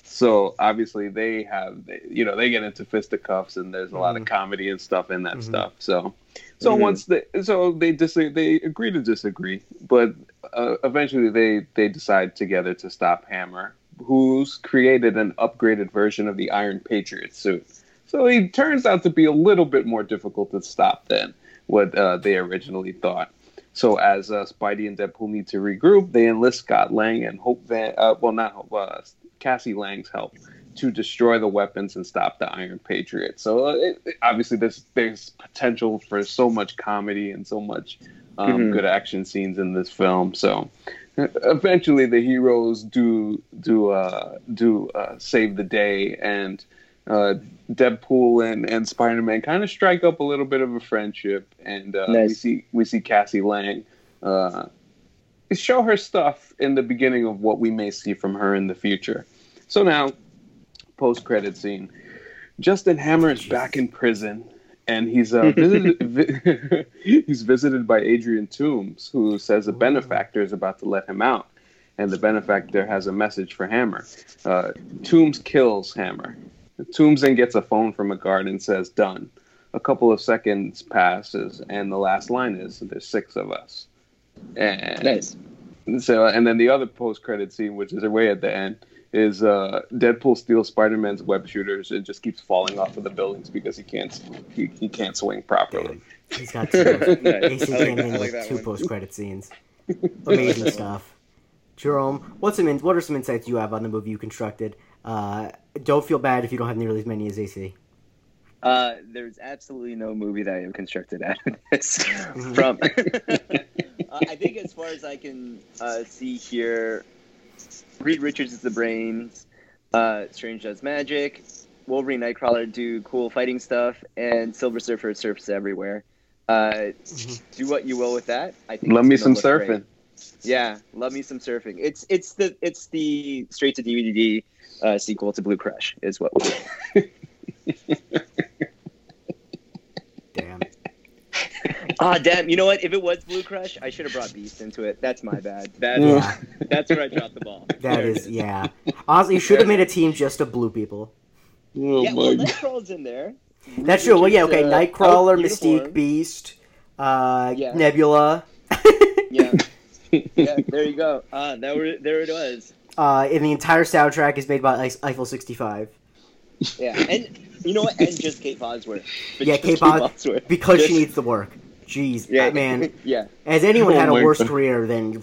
So obviously they have, you know, they get into fisticuffs, and there's a lot of Mhm. comedy and stuff in that Mhm. stuff. So, so Mhm. once they, so they dis- they agree to disagree, but uh, eventually they they decide together to stop Hammer, who's created an upgraded version of the Iron Patriot suit. So he turns out to be a little bit more difficult to stop than what uh, they originally thought. So as uh, Spidey and Deadpool need to regroup, they enlist Scott Lang and Hope Van, uh, well not Hope, uh, Cassie Lang's help to destroy the weapons and stop the Iron Patriot. So uh, it, it- obviously there's there's potential for so much comedy and so much um, Mhm. good action scenes in this film. So uh, eventually the heroes do do uh, do uh, save the day and. Uh, Deadpool and, and Spider Man kind of strike up a little bit of a friendship, and uh, we see we see Cassie Lang uh, show her stuff in the beginning of what we may see from her in the future. So now, post credit scene, Justin Hammer is back in prison, and he's uh, visited, vi- he's visited by Adrian Toomes, who says a benefactor is about to let him out, and the benefactor has a message for Hammer. Uh, Toomes kills Hammer. Toomes then gets a phone from a guard and says, "Done." A couple of seconds passes, and the last line is, "There's six of us." And Nice. so, and then the other post-credit scene, which is way at the end, is uh, Deadpool steals Spider-Man's web shooters and just keeps falling off of the buildings because he can't he, he can't swing properly. He's got two. post- Nice. AC I like came that- in I like with that two one. post credit scenes. Amazing stuff. Jerome, what's some in, what are some insights you have on the movie you constructed? Uh, don't feel bad if you don't have nearly as many as AC. Uh, there's absolutely no movie that I have constructed out of this. From, uh, I think as far as I can uh, see here, Reed Richards is the brains. Uh, Strange Does Magic. Wolverine Nightcrawler do cool fighting stuff, and Silver Surfer surfs everywhere. Uh, do what you will with that. I think Love me some surfing. great. Surfing. Yeah, love me some surfing. It's it's the it's the straight to DVD uh, sequel to Blue Crush is what. we Damn. Ah, damn! You know what? If it was Blue Crush, I should have brought Beast into it. That's my bad. That's Yeah, that's where I dropped the ball. that is yeah. Honestly, you should have made a team just of blue people. Oh Yeah, well, god. Nightcrawler's in there. That's true. Well, yeah, okay. Uh, Nightcrawler, out Mystique. Beast, uh, Yeah. Nebula. Yeah, yeah. There you go. Ah, that were there it was. uh, and the entire soundtrack is made by Eif- Eiffel 65 Yeah, and you know what? And just Kate Bosworth. But Yeah, just Kate Bos- Bosworth. because Just- she needs the work. Jeez, Yeah, uh, man. yeah. Has anyone Oh had a worse God. career than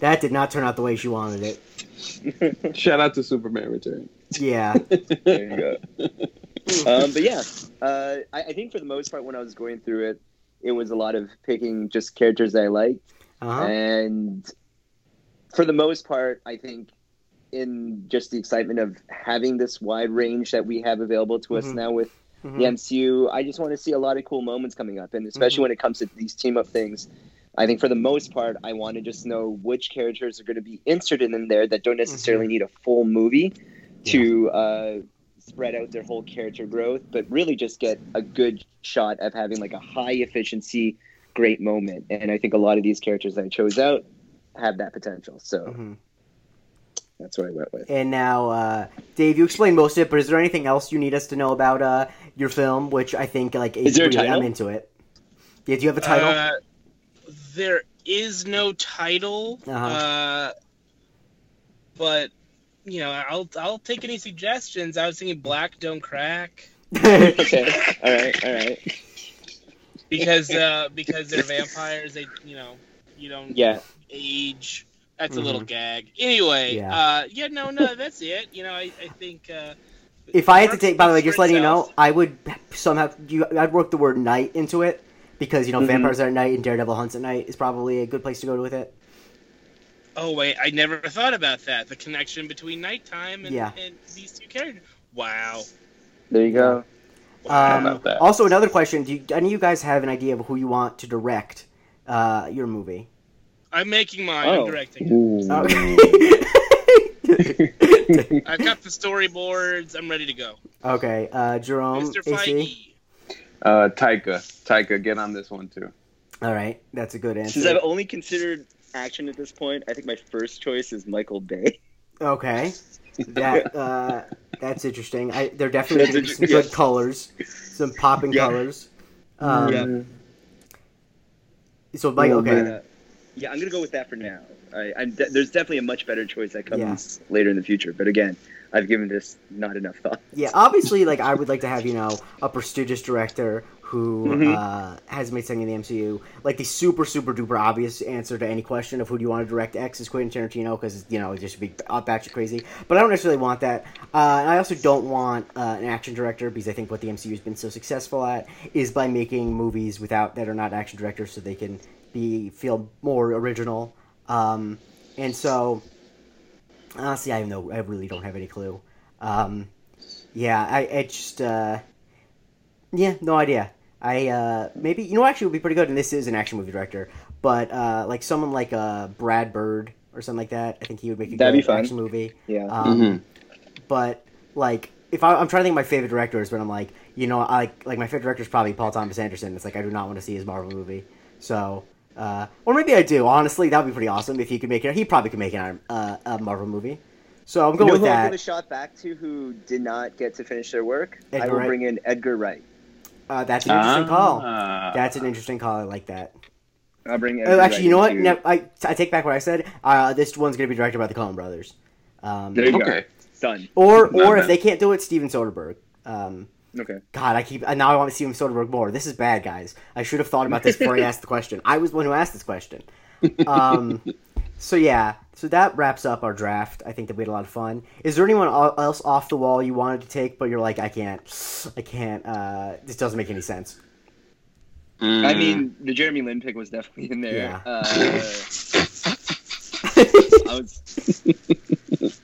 that? Did not turn out the way she wanted it. Shout out to Superman Return. Yeah. There you go. um, but yeah, uh, I, I think for the most part, when I was going through it, it was a lot of picking just characters that I liked, Uh-huh. and for the most part, I think in just the excitement of having this wide range that we have available to us Mhm. now with Mhm. the MCU, I just want to see a lot of cool moments coming up, and especially Mhm. when it comes to these team up things. I think for the most part, I want to just know which characters are going to be inserted in there that don't necessarily Mm-hmm. need a full movie to uh, spread out their whole character growth, but really just get a good shot of having like a high efficiency, great moment. And I think a lot of these characters that I chose out have that potential. So Mhm. that's what I went with. And now, uh, Dave, you explained most of it, but is there anything else you need us to know about uh, your film? Which I think, like, Is there a really- I'm title? into it. Yeah, do you have a title? Uh, there is no title, Uh-huh. uh, but you know, I'll I'll take any suggestions. I was thinking Black Don't Crack okay. All right. All right. Because uh, because they're vampires. They you know you don't Yeah. age. That's Mhm. a little gag. Anyway, Yeah. uh, yeah, no, no, that's it. You know, I, I think. Uh, if I had to take, by the way, just letting you know. I would somehow you, I'd work the word night into it because you know Mhm. vampires are at night and Daredevil hunts at night is probably a good place to go with it. Oh wait, I never thought about that. The connection between nighttime and, Yeah. and these two characters. Wow. There you go. Wow. Um. Also, another question: Do you, any of you guys have an idea of who you want to direct uh, your movie? I'm making mine. Oh. I'm directing it. Okay. I've got the storyboards. I'm ready to go. okay, uh, Jerome, Mr. AC. Feige. Uh, Taika, Taika, get on this one too. All right, that's a good answer. Since I've only considered action at this point, I think my first choice is Michael Bay. Okay, that uh, that's interesting. I, they're definitely That's gonna be some good yes. colors, some popping Yeah. colors. Um, Yeah. So, Mike, okay, man. Uh, yeah, I'm gonna go with that for now. I, I'm de- there's definitely a much better choice that comes Yeah. later in the future, but again, I've given this not enough thought. Yeah, obviously, like I would like to have you know a prestigious director who Mhm. uh, has made something in the MCU. Like the super super duper obvious answer to any question of who do you want to direct X is Quentin Tarantino because you know it just be up batshit crazy. But I don't necessarily want that. Uh, and I also don't want uh, an action director because I think what the MCU has been so successful at is by making movies without that are not action directors, so they can be feel more original. Um, and so honestly, I have no, I really don't have any clue. Um, yeah, I, I just, uh, yeah, no idea. I, uh, maybe, you know, what actually would be pretty good, and this is an action movie director, but, uh, like someone like, uh, Brad Bird or something like that, I think he would make a That'd good be action movie. Yeah. Um, Mhm. But, like, if I, I'm trying to think of my favorite directors, but I'm like, you know, I like, like my favorite director is probably Paul Thomas Anderson. It's like, I do not want to see his Marvel movie. So, uh, or maybe I do, honestly, that would be pretty awesome if he could make it. He probably could make an, uh, a Marvel movie. So I'm You going know with who I'll that. give a shot back to who did not get to finish their work? I will Wright. bring in Edgar Wright. Uh, that's an interesting call. Ah. That's an interesting call. I like that. I'll bring Edgar Oh, actually, Wright you know what? No, I, I take back what I said. Uh, this one's going to be directed by the Coen Brothers. Um, There you go. Okay. Done. or Not or if bad. they can't do it, Steven Soderbergh. Um, Okay. God, I keep now I want to see him Soderbergh more. This is bad, guys. I should have thought about this before I asked the question. I was the one who asked this question. Um, so yeah, so that wraps up our draft. I think that we had a lot of fun. Is there anyone else off the wall you wanted to take, but you're like, I can't, I can't. Uh, this doesn't make any sense. Mm. I mean, the Jeremy Lin pick was definitely in there. Yeah. Uh, I was.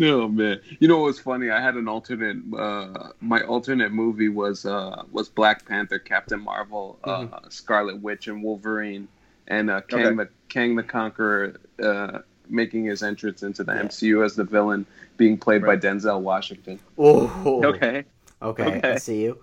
Oh man, you know what's funny? I had an alternate. Uh, my alternate movie was uh, was Black Panther, Captain Marvel, uh, Scarlet Witch, and Wolverine, and uh, Kang Okay. the Kang the Conqueror uh, making his entrance into the Yeah. MCU as the villain, being played Right. by Denzel Washington. Oh, Okay. okay, Okay. I see you.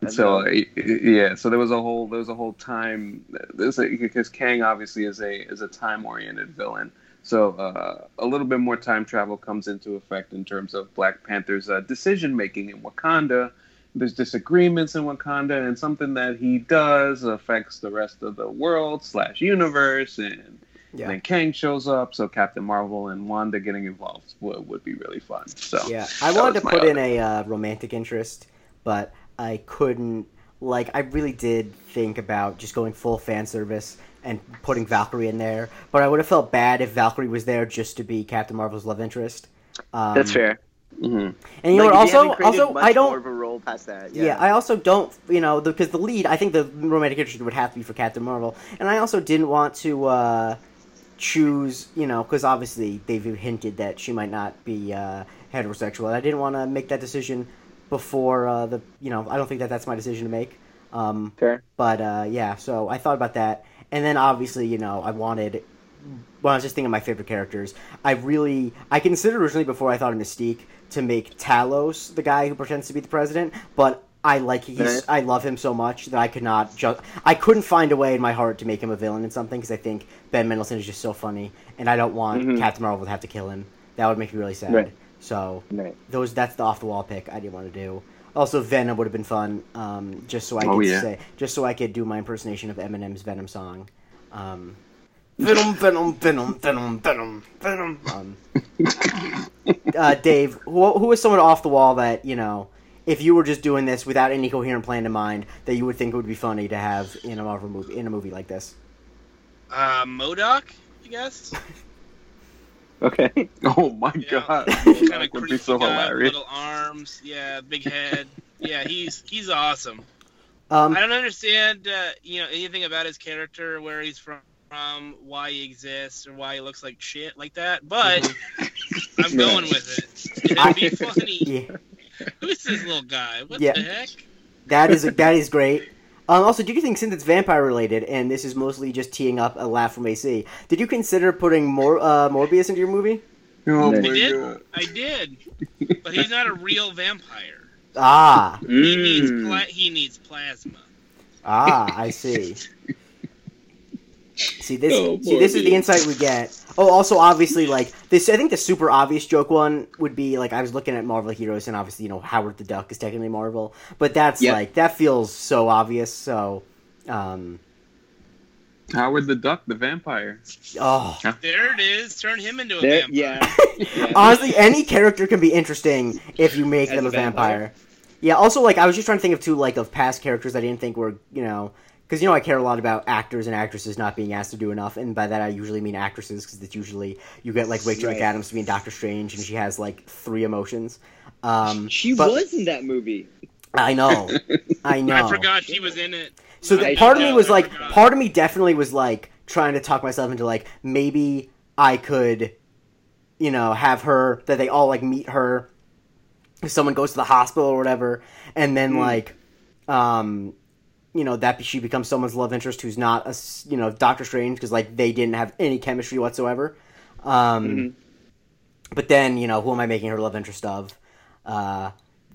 That's so dope. y- y- yeah, so there was a whole there was a whole time there's a, because Kang obviously is a is a time oriented villain. So uh, a little bit more time travel comes into effect in terms of Black Panther's uh, decision making in Wakanda. There's disagreements in Wakanda, and something that he does affects the rest of the world slash universe. And Yeah. then Kang shows up, so Captain Marvel and Wanda getting involved would, would be really fun. So Yeah, I wanted to my put in a uh, romantic interest, but I couldn't. Like, I really did think about just going full fan service and putting Valkyrie in there, but I would have felt bad if Valkyrie was there just to be Captain Marvel's love interest. Um, That's fair. Mhm. And you Like, what? if you Also, also, I don't. more of a role past that. Yeah. Yeah. I also don't, you know, because the lead, I think the romantic interest would have to be for Captain Marvel, and I also didn't want to uh, choose, you know, because obviously they've hinted that she might not be uh, heterosexual, and I didn't want to make that decision before uh, the, you know, I don't think that that's my decision to make. Um, fair. but uh, yeah, so I thought about that, and then obviously, you know, I wanted. When I was just thinking of my favorite characters, I really I considered originally before I thought of Mystique to make Talos the guy who pretends to be the president, but I like he's. I love him so much that I could not just I couldn't find a way in my heart to make him a villain in something because I think Ben Mendelsohn is just so funny, and I don't want Mhm. Captain Marvel to have to kill him. That would make me really sad. Right. So Right. those that's the off the wall pick I didn't want to do. Also, Venom would have been fun, um, just so I Oh, could yeah. say, just so I could do my impersonation of Eminem's Venom song. Um, Venom, Venom, Venom, Venom, Venom, Venom. Um, uh, Dave, who, who is someone off the wall that you know, if you were just doing this without any coherent plan in mind, that you would think would be funny to have in a Marvel movie, in a movie like this? Uh, MODOK, I guess. Okay. Oh my Yeah. god, kind that of would be so guy, hilarious. little arms. Yeah, big head. yeah, he's he's awesome. Um, I don't understand, uh, you know, anything about his character, where he's from, from, why he exists, or why he looks like shit like that. But I'm going with it. It'd be funny. yeah, Who's this little guy? What Yeah. the heck? that is that is great. Um, also, do you think since it's vampire related, and this is mostly just teeing up a laugh from AC, did you consider putting more uh, Morbius into your movie? Oh I did. god. I did, but he's not a real vampire. Ah, He needs Mm. pla- he needs plasma. ah, I see. See this. Oh, see, this is the insight we get. Oh, also, obviously, like this. I think the super obvious joke one would be like I was looking at Marvel heroes, and obviously, you know, Howard the Duck is technically Marvel, but that's Yeah. like that feels so obvious. So, um, Howard the Duck, the vampire. oh, There it is. Turn him into a There, vampire. yeah. Yeah. honestly, any character can be interesting if you make As them a a vampire. vampire? Yeah. Also, like I was just trying to think of two like of past characters I didn't think were you know. Because you know I care a lot about actors and actresses not being asked to do enough, and by that I usually mean actresses, because it's usually you get like Rachel Right. McAdams to be in Doctor Strange, and she has like three emotions. Um, She but- was in that movie. I know, I know. I forgot she was in it. So the, part of me was like, forgot. part of me definitely was like trying to talk myself into like maybe I could, you know, have her that they all like meet her. If someone goes to the hospital or whatever, and then Mm. like, um, you know, that she becomes someone's love interest who's not a you know Doctor Strange because like they didn't have any chemistry whatsoever. Um, Mhm. But then you know, who am I making her love interest of? Uh,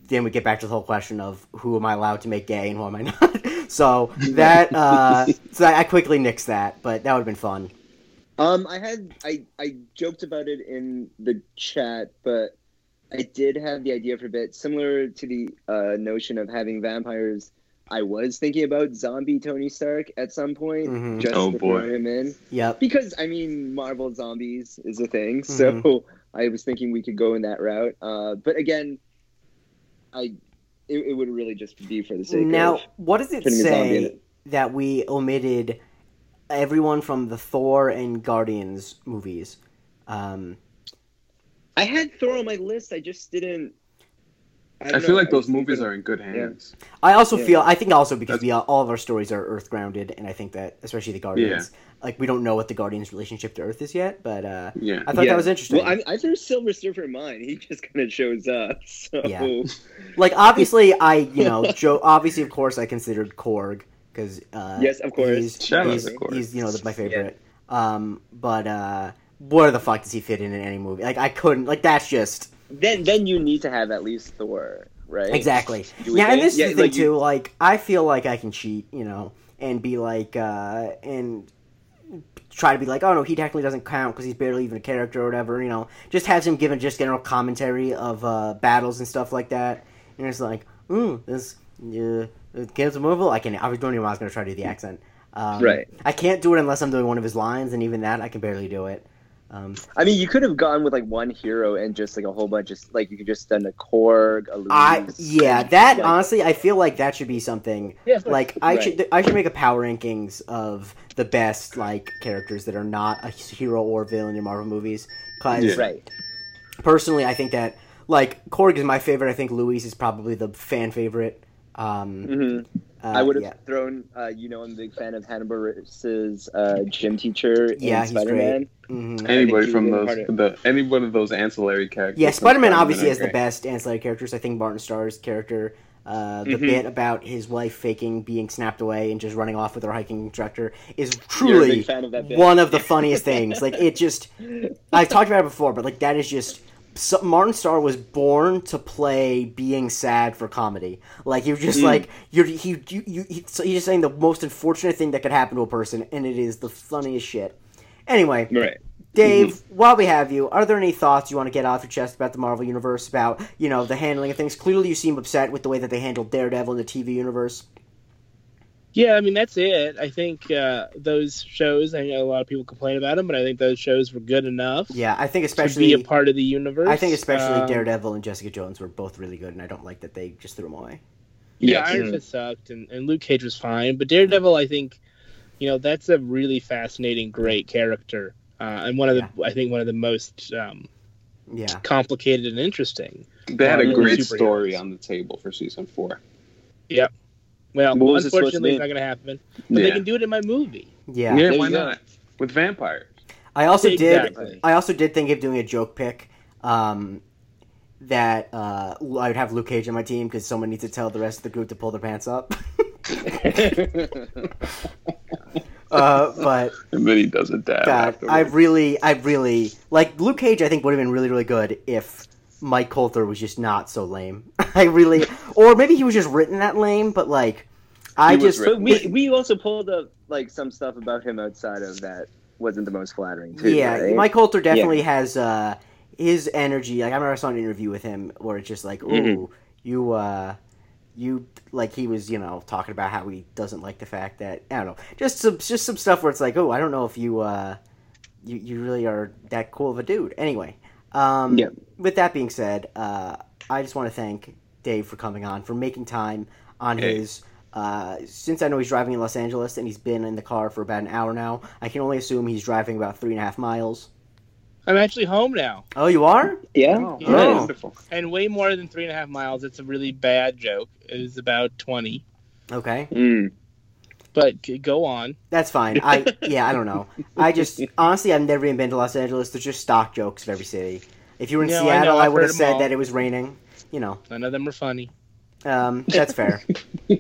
then we get back to the whole question of who am I allowed to make gay and who am I not. so that uh, so I quickly nixed that, but that would have been fun. Um, I had I I joked about it in the chat, but I did have the idea for a bit similar to the uh, notion of having vampires. I was thinking about zombie Tony Stark at some point, Mhm. just Oh, to boy. throw him in, Yep. because I mean Marvel zombies is a thing, so I was thinking we could go in that route. Uh, but again, I it, it would really just be for the sake Now, of what does it putting a zombie in say it. that we omitted everyone from the Thor and Guardians movies? Um, I had Thor on my list. I just didn't. I feel like those movies are in good hands. I also Yeah. feel I think also because That's- we all, all of our stories are Earth grounded, and I think that especially the Guardians, like we don't know what the Guardians' relationship to Earth is yet, but uh, Yeah. I thought that was interesting. Well, I, I threw Silver Surfer in mine. He just kind of shows up. So Yeah. like obviously, I you know Joe. Obviously, of course, I considered Korg because uh, Yes, of course. he's, Shout out he's, to Korg. he's, you know the, my favorite. Um, but uh, where the fuck does he fit in in any movie? Like I couldn't like that's just then then you need to have at least Thor, right? Exactly. Yeah, and think? this is Yeah, the thing like you- too. Like, I feel like I can cheat, you know, and be like, uh, and try to be like, oh no, he technically doesn't count because he's barely even a character or whatever. You know, just have him giving just general commentary of uh, battles and stuff like that. And it's like, ooh, this uh, of Marvel. I can. I was don't even know I was going to try to do the accent. Um, Right. I can't do it unless I'm doing one of his lines, and even that I can barely do it. Um, I mean, you could have gone with like one hero and just like a whole bunch of like you could just done a Korg, a Luis. I yeah, that like- honestly, I feel like that should be something. Yeah, like I Right. should I should make a power rankings of the best like characters that are not a hero or villain in Marvel movies. Because Yeah. right. personally, I think that like Korg is my favorite. I think Luis is probably the fan favorite. Um, hmm uh, I would have yeah. thrown. Uh, you know, I'm a big fan of Hannibal Buress's uh, gym teacher Yeah, in Spider Man. Mhm. Anybody from those, have the any one of those ancillary characters. Yeah, Spider Man obviously are has the best ancillary characters. I think Martin Starr's character, uh, the Mhm. bit about his wife faking being snapped away and just running off with her hiking instructor is truly of one of the funniest things. Like it just, I've talked about it before, but like that is just. So Martin Starr was born to play being sad for comedy. Like was just Mm. like you're he you, you he, so he's just saying the most unfortunate thing that could happen to a person, and it is the funniest shit. Anyway, Right. Dave, while we have you, are there any thoughts you want to get off your chest about the Marvel universe, about you know the handling of things? Clearly, you seem upset with the way that they handled Daredevil in the TV universe. Yeah, I mean that's it. I think uh, those shows. I know a lot of people complain about them, but I think those shows were good enough Yeah, I think to especially be a part of the universe. I think especially Um, Daredevil and Jessica Jones were both really good, and I don't like that they just threw them away. Yeah, Yes. Iron Fist sucked, and, and Luke Cage was fine, but Daredevil, I think, you know, that's a really fascinating, great character, uh, and one of the, I think, one of the most um, Yeah, complicated and interesting. They had a great story on the table for season four. Well, What was it supposed to unfortunately, it's not going to happen. But they can do it in my movie. yeah. yeah, why go. not? With vampires. I also Exactly. did. I also did think of doing a joke pick. Um, that uh, I would have Luke Cage on my team because someone needs to tell the rest of the group to pull their pants up. uh, but And then he does a dab. God, afterwards. I really, I really like Luke Cage. I think would have been really, really good if Mike Colter was just not so lame. I really, or maybe he was just written that lame. But like, I He just But we we also pulled up like some stuff about him outside of that wasn't the most flattering too. yeah, right? Mike Colter definitely has uh, his energy. Like I remember I saw an interview with him where it's just like, ooh, Mhm. you, uh, you like he was, you know, talking about how he doesn't like the fact that I don't know, just some just some stuff where it's like, oh, I don't know if you, uh, you you really are that cool of a dude. Anyway, um, Yeah. With that being said, uh, I just want to thank Dave for coming on for making time on Hey. his. Uh, since I know he's driving in Los Angeles and he's been in the car for about an hour now, I can only assume he's driving about three and a half miles. I'm actually home now, Oh, you are? yeah. Oh, Yeah. Oh. and way more than three and a half miles. It's a really bad joke. It is about 20, Okay, Mm. but go on. that's fine. I yeah, I don't know. I just honestly, I've never even been to Los Angeles. There's just stock jokes of every city. If you were in No, Seattle, I, I've would have said all. that it was raining. You know, None of them are funny. um, that's fair.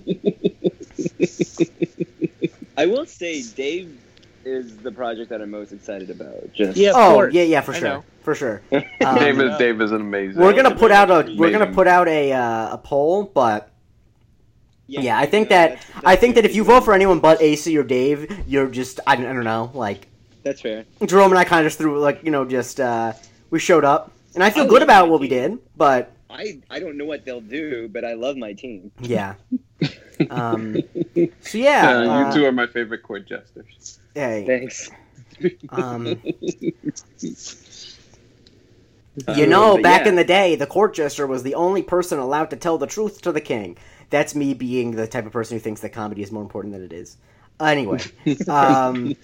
I will say Dave is the project that I'm most excited about. Just Yeah, of oh course. yeah, yeah, for sure, for sure. Um, Dave, is, Dave is an amazing. we're gonna put out a we're gonna put out a uh, a poll, but yeah, I think no, that that's- I think that if you vote for anyone but AC or Dave, you're just I, don't- I don't know like that's fair. Jerome and I kind of just threw like you know just uh, we showed up, and I feel I good about my what we did, but I I don't know what they'll do, but I love my team. yeah. Um, so yeah, Uh, uh, you two are my favorite court jesters. hey, Thanks. um, Uh, you know, but back yeah. in the day, the court jester was the only person allowed to tell the truth to the king. That's me being the type of person who thinks that comedy is more important than it is. Anyway, um,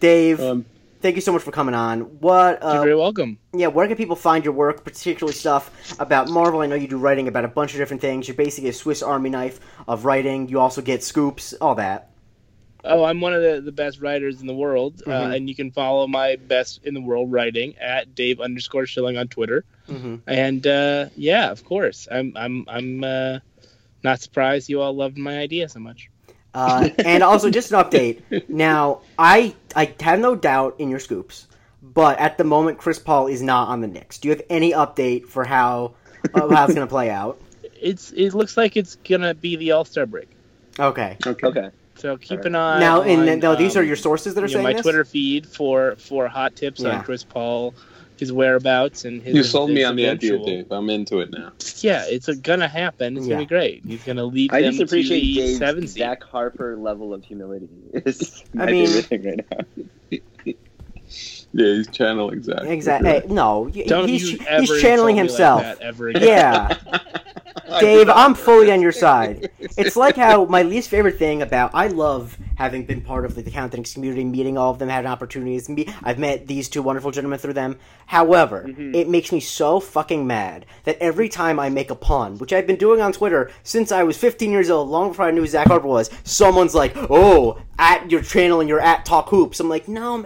Dave, Um, thank you so much for coming on. What? You're Uh, very welcome. yeah, where can people find your work, particularly stuff about Marvel? I know you do writing about a bunch of different things. You're basically a Swiss Army knife of writing. You also get scoops, all that. Oh, I'm one of the, the best writers in the world, uh, Mhm. and you can follow my best in the world writing at Dave underscore Schilling on Twitter. hmm And uh, yeah, of course, I'm I'm I'm uh, not surprised you all loved my idea so much. Uh, and also, just an update. Now, I I have no doubt in your scoops, but at the moment, Chris Paul is not on the Knicks. Do you have any update for how of how it's going to play out? It's it looks like it's gonna be the All Star break. Okay. Okay. Okay. So keep Alright. an eye. Now, on, and no, these are um, your sources that are you know, saying my this. Twitter feed for for hot tips Yeah. on Chris Paul, his whereabouts, and his. You sold me his on the idea, Dave. I'm into it now. Yeah, it's a, gonna happen. It's Yeah. gonna be great. He's gonna lead I them just appreciate to the Dave's seven seed. Zach Harper level of humility. Is my I mean- favorite thing right now. Yeah, he's channeling exactly. Exactly. Hey, eh, no, Don't he's you ever he's channeling himself. Like that ever again. yeah, Dave, I'm fully on your side. It's like how my least favorite thing about I love having been part of the accounting community, meeting all of them, had opportunities to meet. I've met these two wonderful gentlemen through them. However, Mhm. it makes me so fucking mad that every time I make a pun, which I've been doing on Twitter since I was 15 years old, long before I knew who Zach Harper was, someone's like, "Oh, at your channel and you're at Talk Hoops." I'm like, no.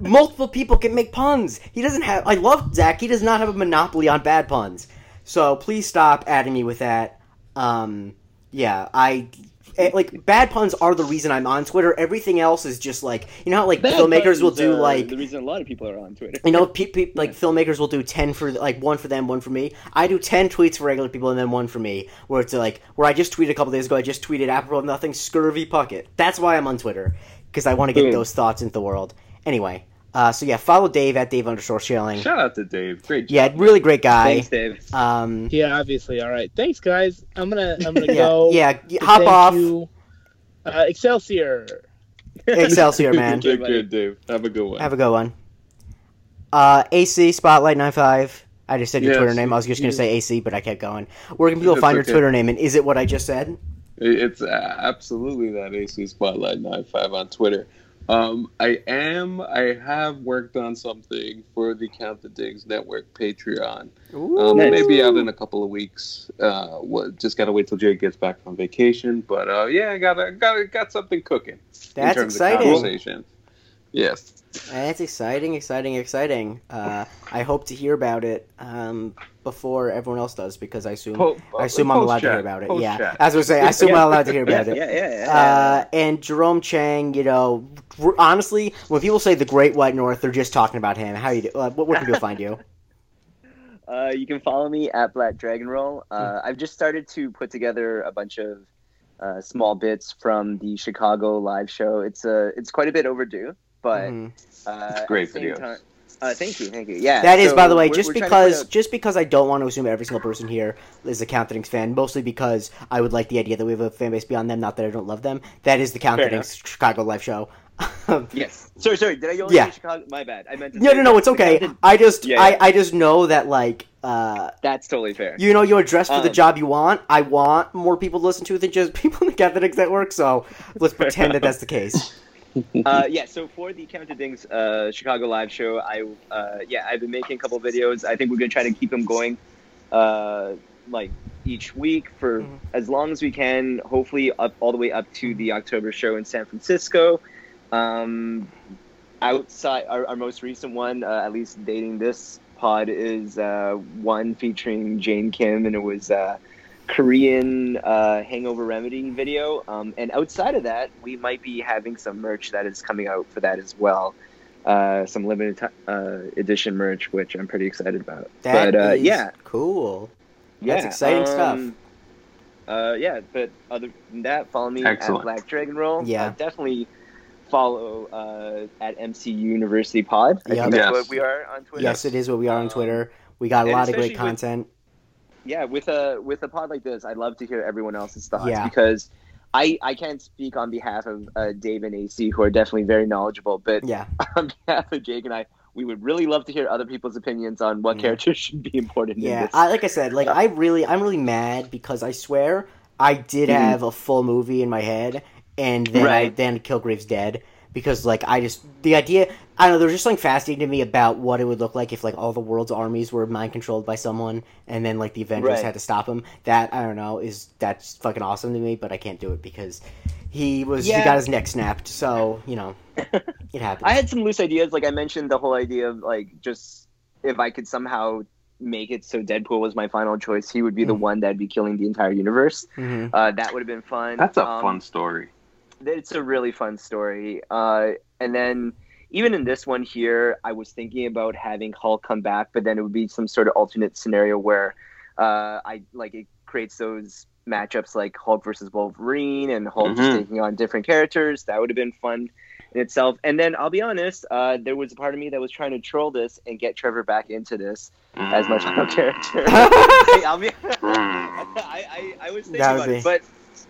Multiple people can make puns. He doesn't have. I love Zach. He does not have a monopoly on bad puns. So please stop adding me with that. Um, yeah, I eh, like bad puns are the reason I'm on Twitter. Everything else is just like you know how like Bad filmmakers will do like the reason a lot of people are on Twitter. you know pe- pe- like filmmakers will do 10 for like one for them one for me i do 10 tweets for regular people and then one for me where it's like where i just tweeted a couple days ago i just tweeted apropos of nothing scurvy pucket that's why i'm on twitter because i want to get Boom. those thoughts into the world anyway uh, so yeah follow dave at dave underscore schilling Shout out to Dave. Great job. yeah really great guy Thanks, Dave. um Yeah, obviously. All right. Thanks, guys. I'm gonna I'm gonna yeah go. yeah hop thank off you. Uh, Excelsior. excelsior man Take care, Dave. Have a good one. have a good one uh ac spotlight 95 I just said your Yes, Twitter name. I was just going to you- say AC, but I kept going. Where can people It's find your. Twitter name? And is it what I just said? It's uh, absolutely that AC Spotlight 95 on Twitter. Um, I am. I have worked on something for the Count the Dings Network Patreon. Um, Nice. Maybe out in a couple of weeks. Uh, what, just gotta wait till Jay gets back from vacation. But uh, yeah, I got got got something cooking. in That's exciting. Yes. That's exciting, exciting, exciting. Uh, I hope to hear about it um, before everyone else does because I assume Po- I assume I'm allowed to hear about it. post-chat. Yeah, as I was saying, I assume Yeah. I'm allowed to hear about yeah, it. yeah, yeah, yeah. Uh, and Jerome Chang, you know, honestly, when people say the Great White North, they're just talking about him. How you do? Uh, where can people find you? Uh, you can follow me at Black Dragon Roll. Uh, I've just started to put together a bunch of uh, small bits from the Chicago live show. It's a it's quite a bit overdue, but Mhm. uh, at Great the same videos. time- uh, thank you, thank you. Yeah, That is, so by the way, we're- just we're trying to put because out- just because I don't want to assume every single person here is a Count fan, mostly because I would like the idea that we have a fan base beyond them. Not that I don't love them. That is the Count the Fair Dings Chicago live show. yes. Sorry, sorry. Did I only Yeah. say Chicago? My bad. I meant to. No, say no, no, it's okay. Captain- I just, Yeah, I, yeah. I just know that like, uh, That's totally fair. you know, you're dressed for the Um, job you want. I want more people to listen to than just people in the Catholics Network. So let's pretend that that's the case. uh, yeah, so for the Count the Dings uh, Chicago live show, I uh, yeah, I've been making a couple videos. I think we're gonna try to keep them going, uh, like each week for Mhm. as long as we can. Hopefully, up all the way up to the October show in San Francisco. Um, outside our, our most recent one, uh, at least dating this pod, is uh, one featuring Jane Kim, and it was. Korean uh, hangover remedy video. Um, and outside of that, we might be having some merch that is coming out for that as well. Uh, some limited ti uh, edition merch, which I'm pretty excited about. That but uh, is yeah, cool. yeah, That's exciting stuff. um, Uh, yeah, but other than that, follow me Excellent. at Black Dragon Roll. Yeah. Uh, definitely follow uh, at MC University Pod. I Yep. think that's Yes. what we are on Twitter. Yes, it is what we are on Twitter. We got a and lot of great especially with- content. Yeah with a with a pod like this i'd love to hear everyone else's thoughts Yeah. because i i can't speak on behalf of uh, dave and ac who are definitely very knowledgeable but Yeah, on behalf of jake and i we would really love to hear other people's opinions on what Mhm. characters should be important in yeah. this I, like I said, like I really, I'm really mad because I swear I did Mhm. have a full movie in my head, and then I then Kilgrave's dead because like I just the idea I don't know there's just something fascinating to me about what it would look like if like all the world's armies were mind controlled by someone and then like the Avengers Right. had to stop them. That I don't know is that's fucking awesome to me, but I can't do it because he was he got his neck snapped. So you know it happens. I had some loose ideas. Like I mentioned, the whole idea of like just if I could somehow make it so Deadpool was my final choice, he would be the Mm. one that'd be killing the entire universe. Mhm. Uh, that would have been fun. That's a Um, fun story. It's a really fun story. Uh, and then even in this one here, I was thinking about having Hulk come back, but then it would be some sort of alternate scenario where uh, I like it creates those matchups like Hulk versus Wolverine and Hulk just Mhm. taking on different characters. That would have been fun in itself. And then I'll be honest, uh, there was a part of me that was trying to troll this and get Trevor back into this as much Mm. of a character. Hey, I'll be, I, I, I was thinking That would about be- it, but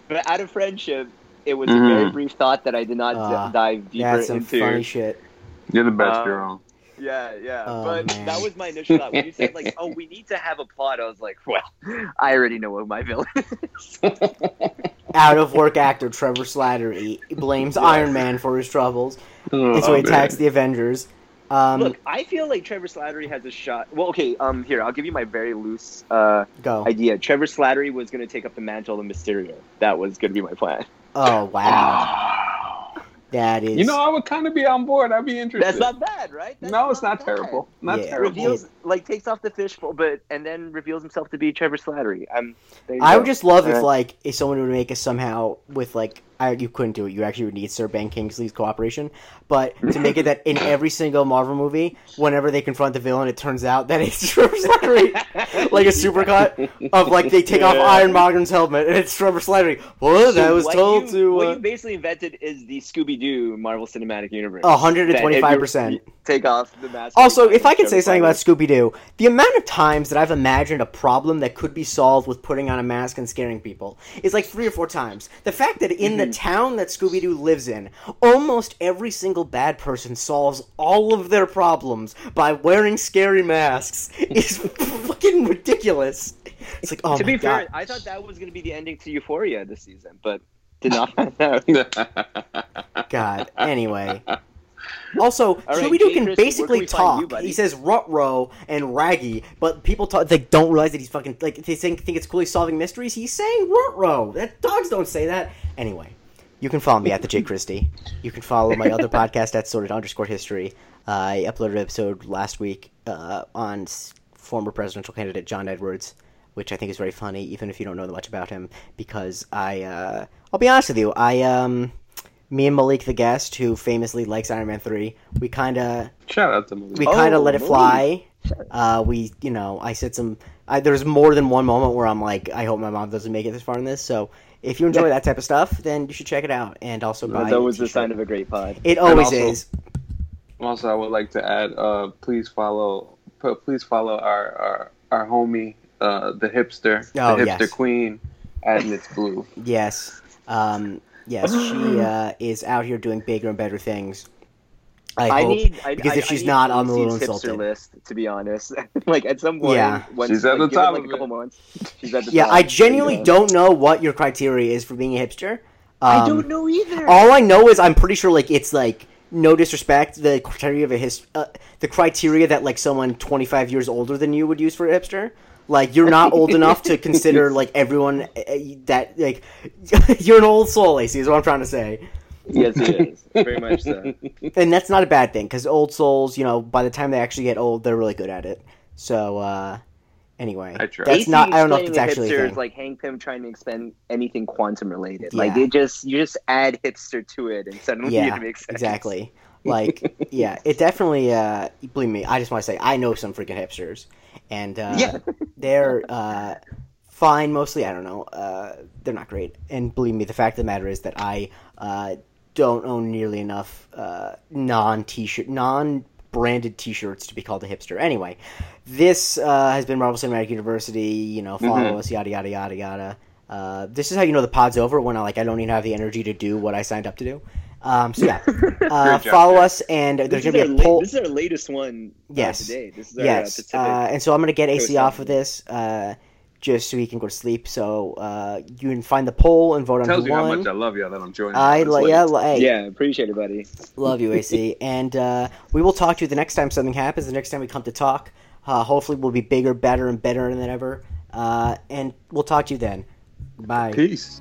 but out of friendship, it was Mhm. a very brief thought that I did not d- Ah, dive deeper into. That's some into. funny shit. You're the best, Um, Jerome. Yeah, yeah. Oh, but man. that was my initial thought. When you said like, "Oh, we need to have a plot," I was like, "Well, I already know what my villain is." Out of work actor Trevor Slattery blames Iron Man for his troubles, and so he attacks the Avengers. Um, Look, I feel like Trevor Slattery has a shot. Well, okay. Um, here I'll give you my very loose uh go. idea. Trevor Slattery was going to take up the mantle of Mysterio. That was going to be my plan. Oh wow, that is. You know, I would kind of be on board. I'd be interested. That's not bad, right? That's no, it's not bad. terrible. Not Yeah. terrible. reveals like takes off the fishbowl, but and then reveals himself to be Trevor Slattery. I'm. I go. would just love if Alright. like if someone would make us somehow with like I, you couldn't do it. You actually would need Sir Ben Kingsley's cooperation, but to make it that in every single Marvel movie, whenever they confront the villain, it turns out that it's Trevor Slattery, like a supercut of like they take off. Iron Monger's helmet and it's Trevor Slattery. Well, I was told you, to. What Uh, you basically invented is the Scooby Doo Marvel Cinematic Universe. hundred and twenty-five percent. Take off the mask. Also, if I could say something about Scooby Doo, the amount of times that I've imagined a problem that could be solved with putting on a mask and scaring people is like three or four times. The fact that in the town that Scooby Doo lives in, almost every single bad person solves all of their problems by wearing scary masks is fucking ridiculous. It's like, oh to my be god. fair, I thought that was going to be the ending to Euphoria this season, but did not find out. God. Anyway. Also, All right, Scooby Doo can basically can we find you, talk. he says Rutro and Raggy, but people talk, they don't realize that he's fucking like they think, think it's cool he's solving mysteries. He's saying Rutro. That dogs don't say that. Anyway, you can follow me at the Jay Christie. You can follow my other podcast at sorted underscore history. Uh, I uploaded an episode last week uh, on former presidential candidate John Edwards, which I think is very funny, even if you don't know much about him. Because I, uh, I'll be honest with you, I um me and Malik the guest, who famously likes Iron Man three, we kind of Shout out to Malik. we Oh, kind of let it fly. Uh, we, you know, I said some. I, there's more than one moment where I'm like, I hope my mom doesn't make it this far in this. So if you enjoy that type of stuff, then you should check it out. And also buy That's a always the sign of a great pod. It always also- is. Also, I would like to add, uh, please follow, p- please follow our our, our homie, uh, the hipster, Oh, the hipster yes. queen, at Knits Blue. Yes. Um, yes, she uh, is out here doing bigger and better things. I, I hope. need I, because I, if she's I need not, on the little hipster insulted. list. To be honest, like at some point, Yeah. once, She's at like, the top like a couple months. She's at the yeah, top. I genuinely Yeah. don't know what your criteria is for being a hipster. Um, I don't know either. All I know is I'm pretty sure like it's like no disrespect the criteria of a his uh, the criteria that like someone 25 years older than you would use for a hipster. Like you're not old enough to consider like everyone uh, that like you're an old soul, Lacey. Is what I'm trying to say, yes, it is very much so. and that's not a bad thing because old souls, you know, by the time they actually get old, they're really good at it. So uh anyway, I try. that's AC not. I don't know if explaining it's actually hipster a is like Hank Pym trying to expand anything quantum related. Like it just you just add hipster to it, and suddenly Yeah, it makes sense. exactly. Like, yeah, it definitely. Uh, believe me, I just want to say I know some freaking hipsters, and uh, Yeah. they're uh, fine mostly. I don't know. Uh, they're not great, and believe me, the fact of the matter is that I uh, don't own nearly enough uh, non t-shirt, non branded t-shirts to be called a hipster. Anyway, this uh, has been Marvel Cinematic University. You know, follow Mhm. us, yada yada yada yada. Uh, this is how you know the pod's over when I like I don't even have the energy to do what I signed up to do. Um, so yeah, uh, job, follow Jay. us, and This there's is, gonna our be a la- poll. this is our latest one uh, Yes. today. This is our Yes, uh, uh, and so I'm gonna get AC off of Avenue. this. Just so he can go to sleep. So uh, you can find the poll and vote on Tells who you how much I love you that I'm joining. I this li- yeah, li- hey, Yeah, appreciate it, buddy. love you, AC, and uh, we will talk to you the next time something happens. The next time we come to talk, uh, hopefully we'll be bigger, better, and better than ever. Uh, and we'll talk to you then. Bye. Peace.